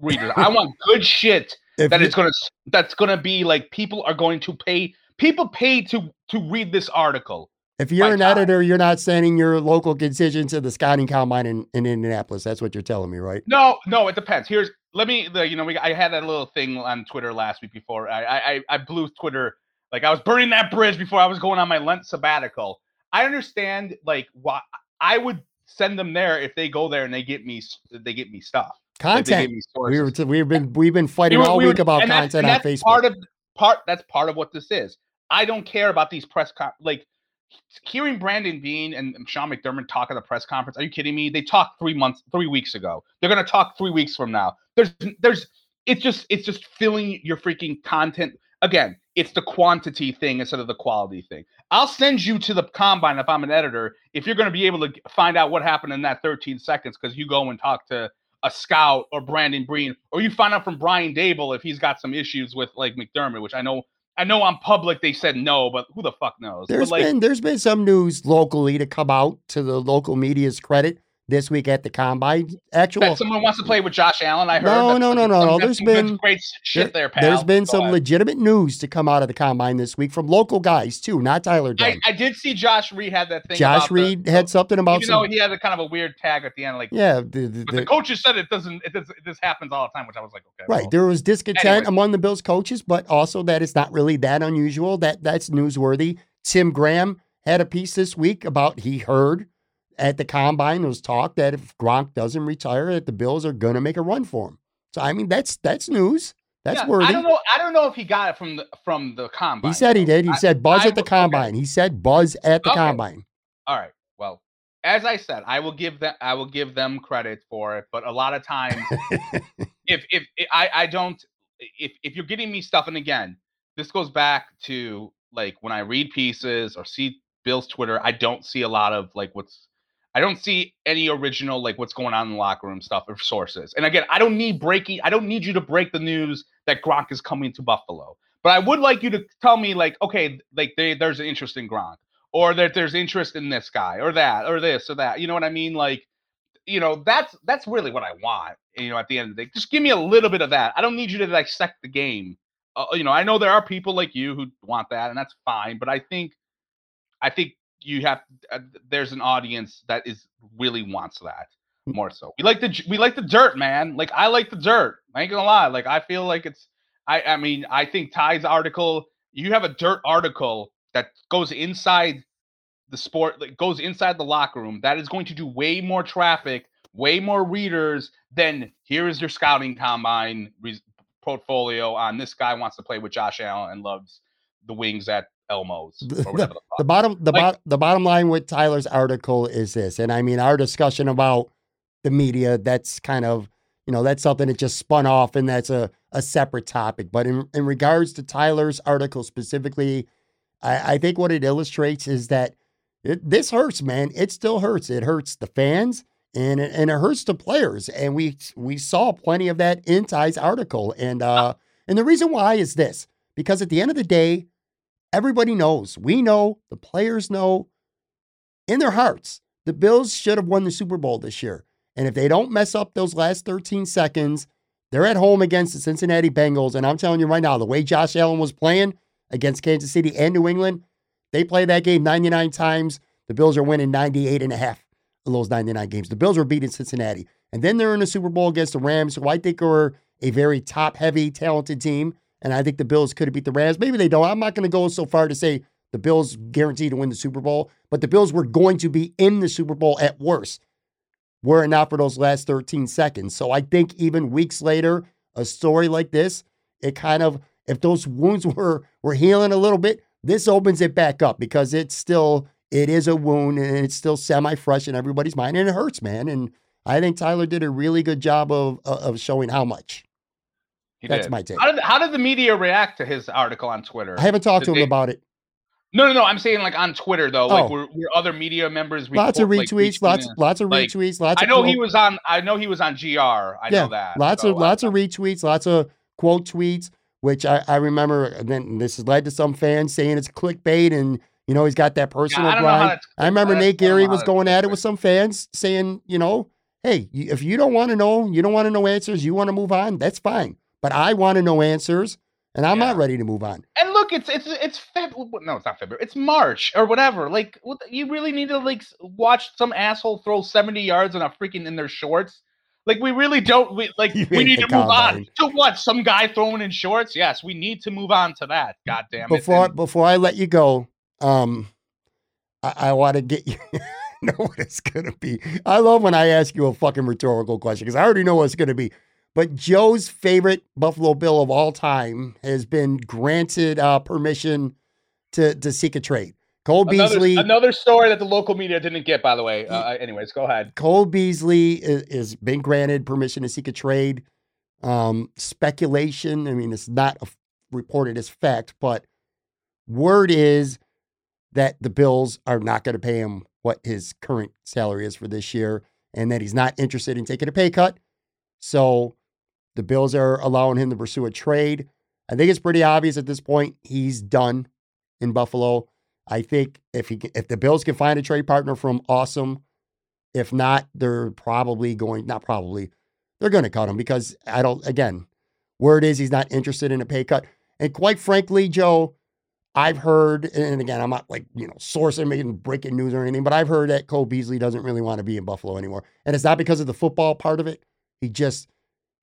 readers. I want good shit (laughs) If that you- it's gonna that's gonna be like people are going to pay. People pay to to read this article. If you're My an editor, you're not sending your local contingent to the scouting combine in, in Indianapolis. That's what you're telling me, right? No, no, it depends. Here's let me the you know we I had that little thing on Twitter last week before I I I- blew Twitter like I was burning that bridge before I was going on my Lent sabbatical. I understand like why I would send them there if they go there and they get me they get me stuff. Content. me we were we've been we've been fighting We were- all we week about and that's- content and on Facebook. Part of part that's part of what this is. I don't care about these press con- like hearing Brandon Beane and Sean McDermott talk at the press conference. Are you kidding me? They talked three months, three weeks ago. They're gonna talk three weeks from now. There's there's it's just it's just filling your freaking content again. It's the quantity thing instead of the quality thing. I'll send you to the combine if I'm an editor. If you're to be able to find out what happened in that 13 seconds, because you go and talk to a scout or Brandon Beane, or you find out from Brian Daboll if he's got some issues with like McDermott, which I know I know on public they said no, but who the fuck knows? But, There's like, been there's been some news locally to come out to the local media's credit this week at the combine. Actual someone wants to play with Josh Allen. I heard. No, no, no, no, no. There's been- great shit there, pal. there's been some legitimate news to come out of the combine this week from local guys too, not Tyler I, I did see Josh Reed had that thing. Josh Reed had something about though some. he had a kind of a weird tag at the end, like Yeah, the, the, But the the- coaches said it doesn't. It does. This happens all the time, which I was like, okay, Right. There was discontent among the Bills coaches, but also that it's not really that unusual. That that's newsworthy. Tim Graham had a piece this week about he heard at the combine there was talk that if Gronk doesn't retire, that the Bills are gonna make a run for him. So I mean that's that's news. That's yeah, worthy. I don't know. I don't know if he got it from the from the combine. He said he did. He I- said buzz I at the would- okay. combine. He said buzz at the Okay. combine. All right. Well, as I said, I will give them. I will give them credit for it. But a lot of times, (laughs) if if I I don't if if you're getting me stuff, and again, this goes back to like when I read pieces or see Bill's Twitter, I don't see a lot of like what's. I don't see any original like what's going on in the locker room stuff or sources. And again, I don't need breaking. I don't need you to break the news that Gronk is coming to Buffalo. But I would like you to tell me like, okay, like they, there's an interest in Gronk, or that there's interest in this guy, or that, or this, or that. You know what I mean? Like, you know, that's that's really what I want. You know, at the end of the day, just give me a little bit of that. I don't need you to dissect the game. Uh, you know, I know there are people like you who want that, and that's fine. But I think, I think you have uh, there's an audience that is really wants that more so. We like the we like the dirt, man. Like I like the dirt. I ain't gonna lie. Like I feel like it's. I I mean I think Ty's article. You have a dirt article that goes inside the sport, that goes inside the locker room. That is going to do way more traffic, way more readers than here is your scouting combine res- portfolio on this guy wants to play with Josh Allen and loves the wings at Elmo's or whatever the The bottom the Like- bot, the bottom line with Tyler's article is this, and I mean our discussion about the media. That's kind of you know that's something that just spun off, and that's a a separate topic. But in in regards to Tyler's article specifically, I, I think what it illustrates is that it, this hurts, man. It still hurts. It hurts the fans. And it, and it hurts the players, and we we saw plenty of that in Ty's article, and uh, and the reason why is this because at the end of the day, everybody knows. We know, the players know in their hearts, the Bills should have won the Super Bowl this year. And if they don't mess up those last 13 seconds, they're at home against the Cincinnati Bengals. And I'm telling you right now, the way Josh Allen was playing against Kansas City and New England, they play that game 99 times. The Bills are winning 98 and a half of those 99 games. The Bills were beating Cincinnati. And then they're in the Super Bowl against the Rams, who I think are a very top heavy, talented team. And I think the Bills could have beat the Rams. Maybe they don't. I'm not going to go so far to say the Bills guaranteed to win the Super Bowl, but the Bills were going to be in the Super Bowl at worst, were it not for those last 13 seconds. So I think even weeks later, a story like this, it kind of, if those wounds (laughs) were were healing a little bit, this opens it back up because it's still, it is a wound and it's still semi-fresh in everybody's mind and it hurts, man. And I think Tyler did a really good job of of showing how much. He That's did. my take. How did, how did the media react to his article on Twitter? I haven't talked Did to him they- about it. No, no, no. I'm saying like on Twitter though. Like Oh. were, were other media members Lots of report- like, retweets, lots, lots of Like, retweets, lots. I know quote- he was on. I know he was on GR. I yeah, know that. Lots So, of lots of retweets, lots of quote tweets, which I, I remember. And then this has led to some fans saying it's clickbait, and you know he's got that personal I don't know how grind. I remember Nate I know Gary was going at it with some fans saying, you know, hey, if you don't want to know, you don't want to know answers, you want to move on, that's fine. But I want to know answers, and I'm not ready to move on. And look, it's it's it's Feb. No, it's not February. It's March or whatever. Like, what, you really need to like watch some asshole throw seventy yards on a freaking in their shorts. Like, we really don't. We like (laughs) You we need to move on to what? Some guy throwing in shorts? Yes, we need to move on to that. God damn it! Before And- before I let you go, um, I, I want to get you (laughs) know what it's gonna be. I love when I ask you a fucking rhetorical question because I already know what it's gonna be. But Joe's favorite Buffalo Bill of all time has been granted uh, permission to to seek a trade. Cole Beasley. another story that the local media didn't get. By the way. Uh, anyways, go ahead. Cole Beasley is, is been granted permission to seek a trade. Um, speculation. I mean, it's not f- reported as fact, but word is that the Bills are not going to pay him what his current salary is for this year, and that he's not interested in taking a pay cut. So the Bills are allowing him to pursue a trade. I think it's pretty obvious at this point he's done in Buffalo. I think if he if the Bills can find a trade partner from awesome, if not, they're probably going not probably they're going to cut him because I don't again, word is he's not interested in a pay cut. And quite frankly, Joe, I've heard, and again, I'm not like, you know, sourcing, making breaking news or anything, but I've heard that Cole Beasley doesn't really want to be in Buffalo anymore. And it's not because of the football part of it. He just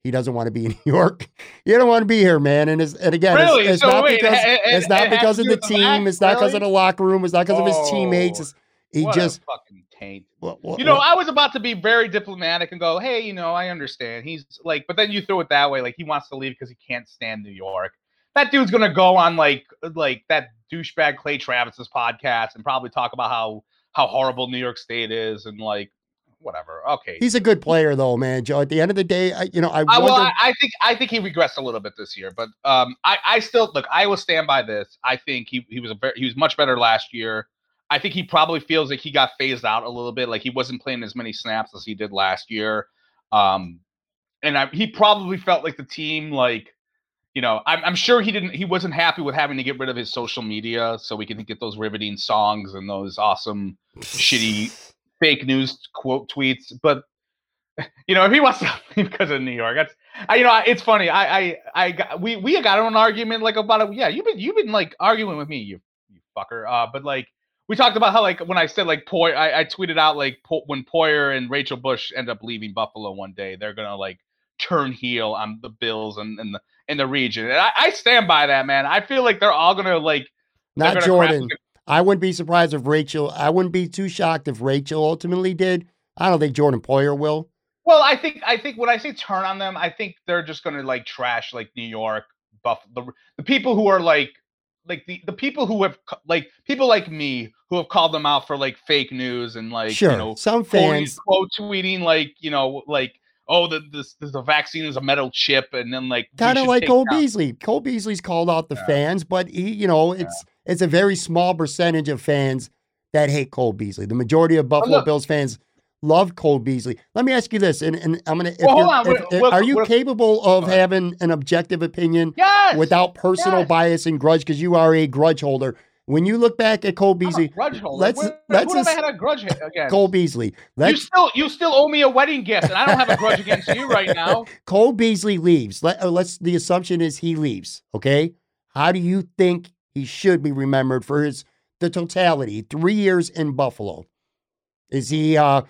he doesn't want to be in (laughs) New York. You don't want to be here, man. And it's, and again, it's- Really? it's, So not wait, because it- it- it's not because of the team. back? It's not because of the locker room. It's not because of his oh, teammates. Oh, It's, he What just fucking taint. well, well, You know, well, I was about to be very diplomatic and go, "Hey, you know, I understand." He's like, but then you throw it that way, like he wants to leave because he can't stand New York. That dude's gonna go on like like that douchebag Clay Travis's podcast and probably talk about how how horrible New York State is and like whatever. Okay. he's a good player though, man. Joe. At the end of the day, I, you know, I I, wonder. well, I, I think I think he regressed a little bit this year, but um, I, I still look. I will stand by this. I think he, he was a very, he was much better last year. I think he probably feels like he got phased out a little bit, like he wasn't playing as many snaps as he did last year. Um, and I, he probably felt like the team, like you know, I'm, I'm sure he didn't, he wasn't happy with having to get rid of his social media so we can get those riveting songs and those awesome shitty fake news quote tweets. But (laughs) you know, if he wants (laughs) to leave because of New York, that's I, you know, it's funny. I, I, I got we we got an argument like about it. Yeah, you've been you've been like arguing with me, you you fucker. Uh, but like we talked about how like when I said like Poy, I, I tweeted out like po- when Poyer and Rachel Bush end up leaving Buffalo one day, they're gonna like turn heel on the Bills and, and the in the region. And I, I stand by that, man. I feel like they're all gonna like not gonna Jordan. I wouldn't be surprised if Rachel. I wouldn't be too shocked if Rachel ultimately did. I don't think Jordan Poyer will. Well, I think I think when I say turn on them, I think they're just gonna like trash like New York, Buff the the people who are like like the, the people who have like people like me who have called them out for like fake news and like sure, you know some fans. quote tweeting like you know like oh the this, this the vaccine is a metal chip and then like Kind of like Cole down- Beasley. Cole Beasley's called out the Yeah. fans, but he, you know, it's it's a very small percentage of fans that hate Cole Beasley. The majority of Buffalo Bills fans love Cole Beasley. Let me ask you this, and, and I'm gonna. Well, hold on, if- if- are you capable of having an objective opinion yes without personal yes. bias and grudge? Because you are a grudge holder. When you look back at Cole I'm a Beasley, grudge holder. let's- Where- let's who have I had a grudge against? Cole Beasley. you Let's still you still owe me a wedding gift, and I don't have a grudge against you right (laughs) now. Cole Beasley leaves. Let, uh, let's. The assumption is he leaves. Okay. How do you think he should be remembered for his the totality? Three years in Buffalo. Is he uh,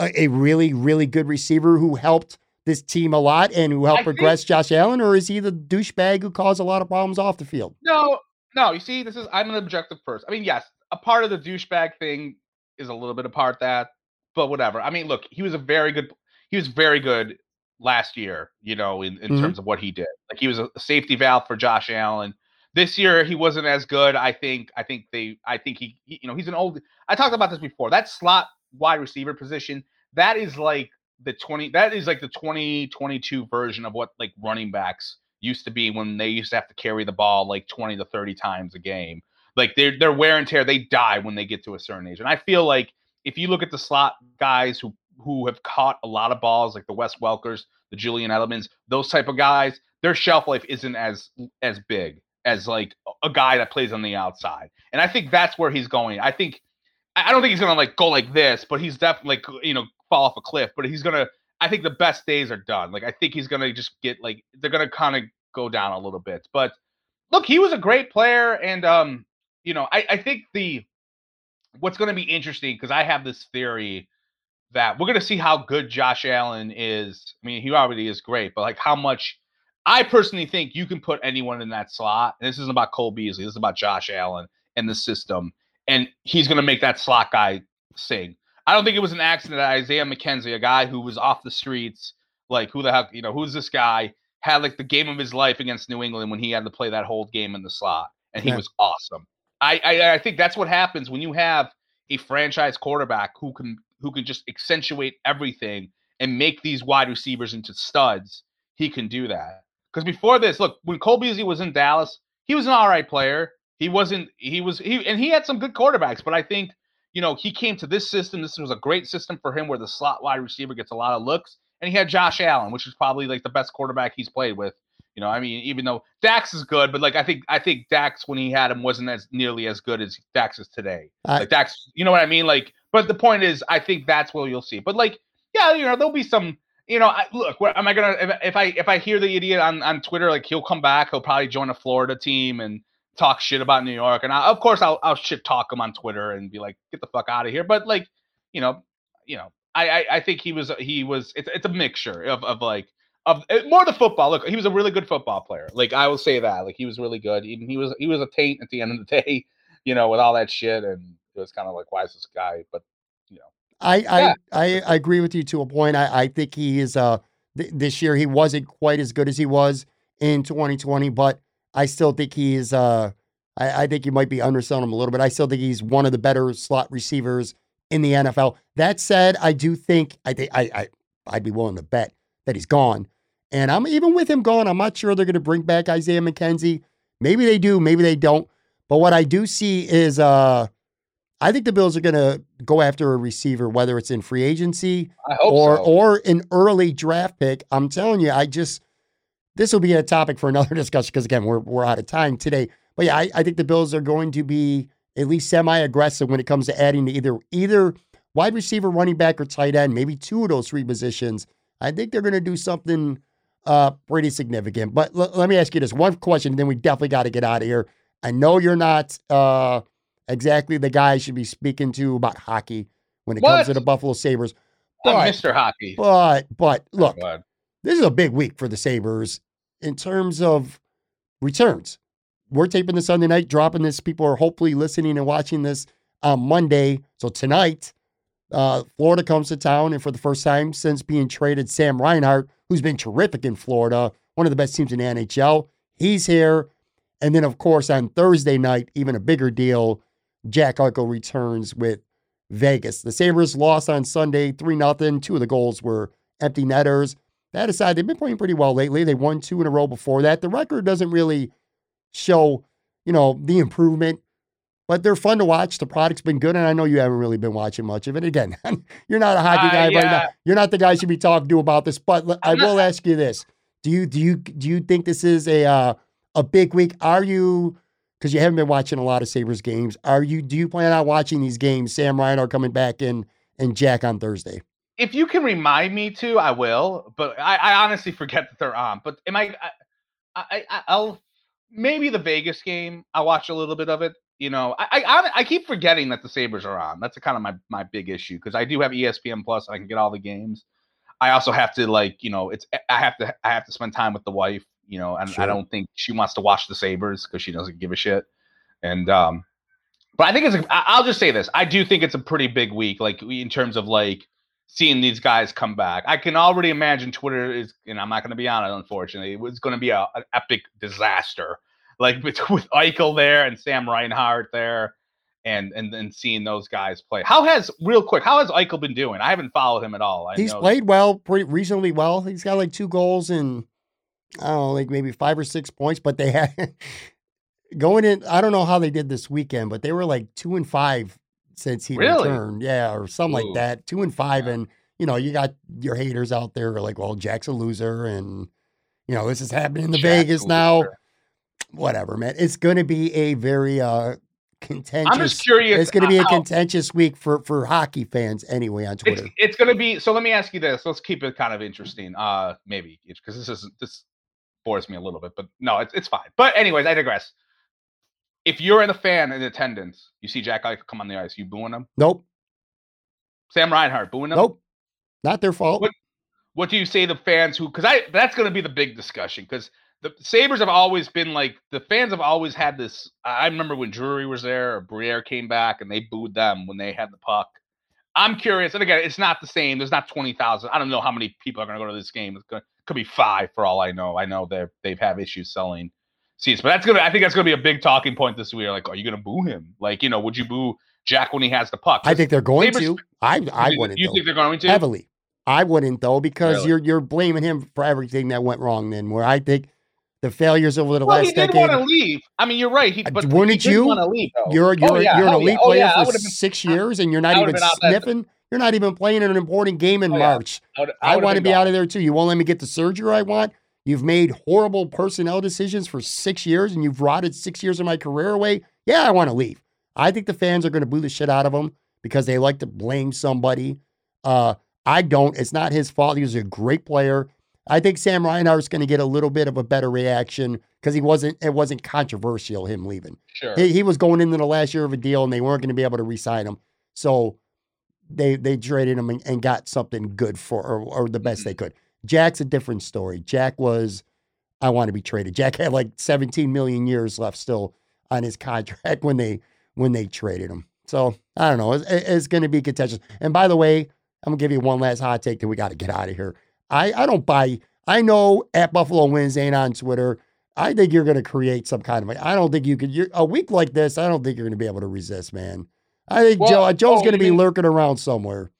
a, a really really good receiver who helped this team a lot and who helped I think- progress Josh Allen, or is he the douchebag who caused a lot of problems off the field? No, No, you see, this is I'm an objective person. I mean, yes, a part of the douchebag thing is a little bit apart that, but whatever. I mean, look, he was a very good. He was very good last year. You know, in, in mm-hmm. terms of what he did. Like he was a safety valve for Josh Allen. This year he wasn't as good. I think. I think they. I think he. he you know, he's an old. I talked about this before. That slot wide receiver position. That is like the 20 that is like the 2022 version of what like running backs used to be when they used to have to carry the ball like 20 to 30 times a game like their their wear and tear they die when they get to a certain age and i feel like if you look at the slot guys who who have caught a lot of balls like the wes welkers the julian edelmans those type of guys their shelf life isn't as as big as like a guy that plays on the outside and i think that's where he's going i think I don't think he's gonna like go like this, but he's definitely like you know fall off a cliff, but he's gonna. I think the best days are done. Like I think he's gonna just get like they're gonna kind of go down a little bit. But look, he was a great player, and um, you know, I, I think the what's gonna be interesting because I have this theory that we're gonna see how good Josh Allen is. I mean, he already is great, but like how much. I personally think you can put anyone in that slot. And this isn't about Cole Beasley. This is about Josh Allen and the system. And he's going to make that slot guy sing. I don't think it was an accident that Isaiah McKenzie, a guy who was off the streets, like who the heck, you know, who's this guy, had like the game of his life against New England when he had to play that whole game in the slot, and he yeah. was awesome. I, I I think that's what happens when you have a franchise quarterback who can who can just accentuate everything and make these wide receivers into studs. He can do that because before this, look, when Cole Beasley was in Dallas, he was an all right player. He wasn't. He was. He and he had some good quarterbacks, but I think you know, he came to this system. This was a great system for him where the slot wide receiver gets a lot of looks. And he had Josh Allen, which is probably like the best quarterback he's played with. You know, I mean, even though Dax is good, but like I think I think Dax when he had him wasn't as nearly as good as Dax is today. Uh, like Dax, you know what I mean? Like, but the point is, I think that's what you'll see. But like, yeah, you know, there'll be some. You know, I, look, where, am I gonna if, if I if I hear the idiot on on Twitter, like he'll come back, he'll probably join a Florida team and talk shit about New York, and I, of course I'll I'll shit talk him on Twitter and be like, get the fuck out of here. But like, you know, you know, I I, I think he was he was it's it's a mixture of of like of eh, more the football. Look, he was a really good football player. Like I will say that. Like he was really good. Even he was he was a taint at the end of the day, (laughs) you know, with all that shit, and it was kind of like, why is this guy? But I yeah. I, I agree with you to a point. I I think he is uh th- this year he wasn't quite as good as he was in 2020, but I still think he's. Uh, I, I think you might be underselling him a little bit. I still think he's one of the better slot receivers in the NFL. That said, I do think I think I, I I'd be willing to bet that he's gone. And I'm even with him gone. I'm not sure they're going to bring back Isaiah McKenzie. Maybe they do. Maybe they don't. But what I do see is, uh, I think the Bills are going to go after a receiver, whether it's in free agency or so. or an early draft pick. I'm telling you, I just this will be a topic for (laughs) another discussion because again, we're we're out of time today. But yeah, I, I think the Bills are going to be at least semi-aggressive when it comes to adding to either either wide receiver, running back, or tight end, maybe two of those three positions. I think they're going to do something uh, pretty significant. But l- let me ask you this one question, and then we definitely got to get out of here. I know you're not uh, exactly the guy I should be speaking to about hockey when it what? comes to the Buffalo Sabres. But, Mr. Hockey. But but look, oh, this is a big week for the Sabres in terms of returns. We're taping this Sunday night, dropping this. People are hopefully listening and watching this on Monday. So tonight, uh, Florida comes to town, and for the first time since being traded, Sam Reinhart, who's been terrific in Florida, one of the best teams in the NHL, he's here. And then, of course, on Thursday night, even a bigger deal, Jack Eichel returns with Vegas. The Sabres lost on Sunday 3 0. Two of the goals were empty netters. That aside, they've been playing pretty well lately. They won two in a row before that. The record doesn't really show, you know, the improvement, but they're fun to watch. The product's been good, and I know you haven't really been watching much of it. Again, (laughs) you're not a hockey uh, guy yeah. right now. You're not the guy you should be talking to about this. But I will ask you this: Do you do you do you think this is a uh, a big week? Are you? Because you haven't been watching a lot of Sabres games. Are you? Do you plan on watching these games? Sam Ryan are coming back in and Jack on Thursday if you can remind me to, I will. But I, I honestly forget that they're on. But am I, I, I? I'll maybe the Vegas game. I watch a little bit of it. You know, I, I, I keep forgetting that the Sabres are on. That's kind of my my big issue because I do have ESPN Plus. And I can get all the games. I also have to like, you know, it's I have to I have to spend time with the wife. You know, and sure. I don't think she wants to watch the Sabres because she doesn't give a shit. And um, but I think it's. I- I'll just say this: I do think it's a pretty big week, like in terms of like seeing these guys come back. I can already imagine Twitter is, and I'm not going to be on it, unfortunately. It was going to be a, an epic disaster, like (laughs) with, with Eichel there and Sam Reinhart there, and and then seeing those guys play. How has real quick? How has Eichel been doing? I haven't followed him at all. I He's played well, pretty reasonably well. He's got like two goals and I don't know, like maybe five or six points. But they had (laughs) going in. I don't know how they did this weekend, but they were like two and five since he Really? returned. Yeah, or something Ooh. like that. Two and five, Yeah. and you know you got your haters out there are like, well, Jack's a loser, and you know this is happening in the Jack's Vegas now. Whatever, man. It's going to be a very uh contentious. I'm just curious. it's going to be a contentious week for for hockey fans anyway on it's Twitter. it's going to be so let me ask you this let's keep it kind of interesting uh maybe because this isn't this bores me a little bit but no it's, it's fine. But anyways i digress. If you're in a fan in attendance you see jack Eichel come on the ice you booing him? Nope, sam reinhart booing him? Nope, not their fault. What- what do you say to fans who because i that's going to be the big discussion because the sabres have always been like the fans have always had this i remember when drury was there or briere came back and they booed them when they had the puck. I'm curious and again it's not the same there's not 20000 i don't know how many people are going to go to this game it's going could be five for all i know i know they're they've have issues selling seats but that's gonna i think that's gonna be a big talking point this week like are you gonna boo him like you know would you boo jack when he has the puck I think they're going Sabres- to. I I think- wouldn't. you though. think they're going to heavily. I wouldn't though because Really? you're you're blaming him for everything that went wrong. Then where I think the failures over the well, last he did decade. want to leave. I mean, you're right. He, Uh, but wouldn't he you? want to leave. Though. You're you're oh, yeah. you're an oh, elite yeah. Oh, player yeah. For would've been- six years, and you're not even would've been out that- sniffing. You're not even playing in an important game in Oh, yeah. March. I, would, I, want to be out of there too. You won't let me get the surgery I want. You've made horrible personnel decisions for six years, and you've rotted six years of my career away. Yeah, I want to leave. I think the fans are going to boo the shit out of him because they like to blame somebody. Uh, I don't. It's not his fault. He was a great player. I think Sam Reinhart's going to get a little bit of a better reaction because he wasn't. It wasn't controversial him leaving. Sure. He, he was going into the last year of a deal, and they weren't going to be able to re-sign him. So they they traded him and, and got something good for, or, or the best mm-hmm. they could. Jack's a different story. Jack was, I want to be traded. Jack had like 17 million years left still on his contract (laughs) when they when they traded him. So I don't know. It's, it's going to be contentious. And by the way, I'm gonna give you one last hot take that we got to get out of here. I I don't buy. I know at Buffalo Wins ain't on Twitter. I think you're going to create some kind of. I don't think you could. You're, a week like this, I don't think you're going to be able to resist, man. I think Well, Joe Joe's oh, going to be mean- lurking around somewhere.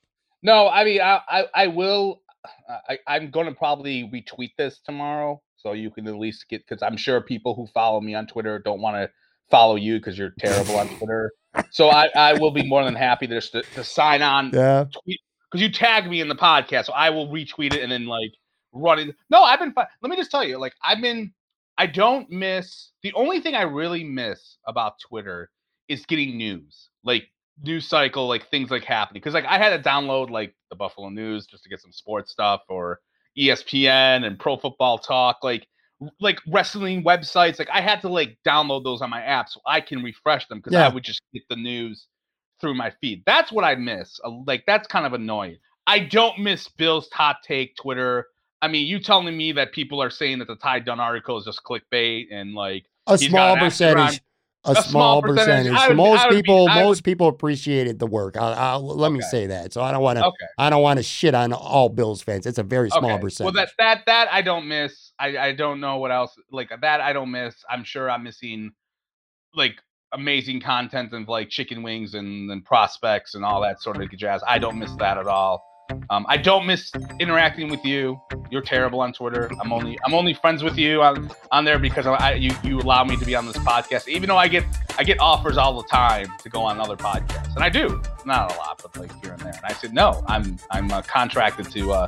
No, I mean, I, I, I will. I, I'm going to probably retweet this tomorrow, so you can at least get because I'm sure people who follow me on Twitter don't want to follow you because you're terrible on Twitter. So I, I will be more than happy to, to, to sign on (laughs) Yeah. because you tagged me in the podcast, so I will retweet it and then like run it. No, I've been. Let me just tell you, like I've been. I don't miss. The only thing I really miss about Twitter is getting news, like news cycle, like things like happening. Because like I had to download like the Buffalo News just to get some sports stuff, or ESPN and Pro Football Talk, like like wrestling websites. Like I had to like download those on my app so I can refresh them because Yeah. I would just get the news through my feed. That's what I miss. Like that's kind of annoying. I don't miss Bill's hot take Twitter. I mean, you telling me that people are saying that the Ty Dunne article is just clickbait and like A small percentage. A, A small small percentage. percentage. Would- most would be- people, would- most people appreciated the work. I, I, let me say that. So I don't want to. okay, I don't want to shit on all Bills fans. It's a very small okay. percentage. Well, that that that I don't miss. I I don't know what else like that I don't miss. I'm sure I'm missing like amazing content of like chicken wings and, and prospects and all that sort of jazz. I don't miss that at all. Um, I don't miss interacting with you. You're terrible on Twitter. I'm only I'm only friends with you on, on there because I, you you allow me to be on this podcast. Even though I get I get offers all the time to go on other podcasts, and I do not a lot, but like here and there. And I said no. I'm I'm uh, contracted to uh,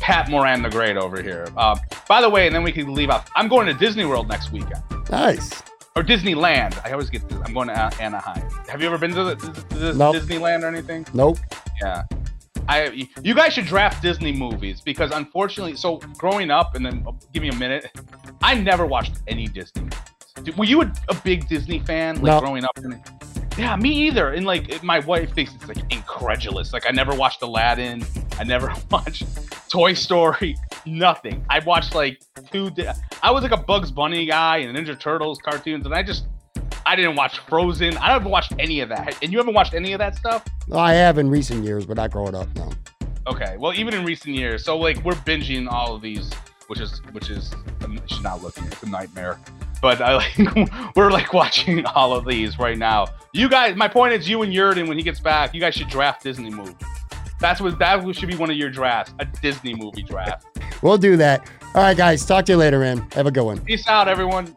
Pat Moran the Great over here. Uh, by the way, and then we can leave off. I'm going to Disney World next weekend nice. or Disneyland. I always get. This. I'm going to Anaheim. Have you ever been to, the, to this Nope. Disneyland or anything? Nope. Yeah. I you guys should draft Disney movies because unfortunately, so growing up and then oh, give me a minute, I never watched any Disney. movies. Were you a, a big Disney fan like No. growing up? Yeah, me either. And like my wife thinks it's like incredulous. Like I never watched Aladdin. I never (laughs) watched Toy Story. Nothing. I watched like two. Di- I was like a Bugs Bunny guy and Ninja Turtles cartoons, and I just I didn't watch Frozen. I haven't watched any of that. And you haven't watched any of that stuff? I have in recent years, but not growing up. No. Okay. Well, even in recent years, so like we're binging all of these, which is which is um, she's not looking. It's a nightmare. But I (laughs) like we're like watching all of these right now. You guys, my point is, you and Yerdon, when he gets back, you guys should draft Disney movie. That's what that should be one of your drafts, a Disney movie draft. we'll do that. All right, guys. Talk to you later, man. Have a good one. Peace out, everyone.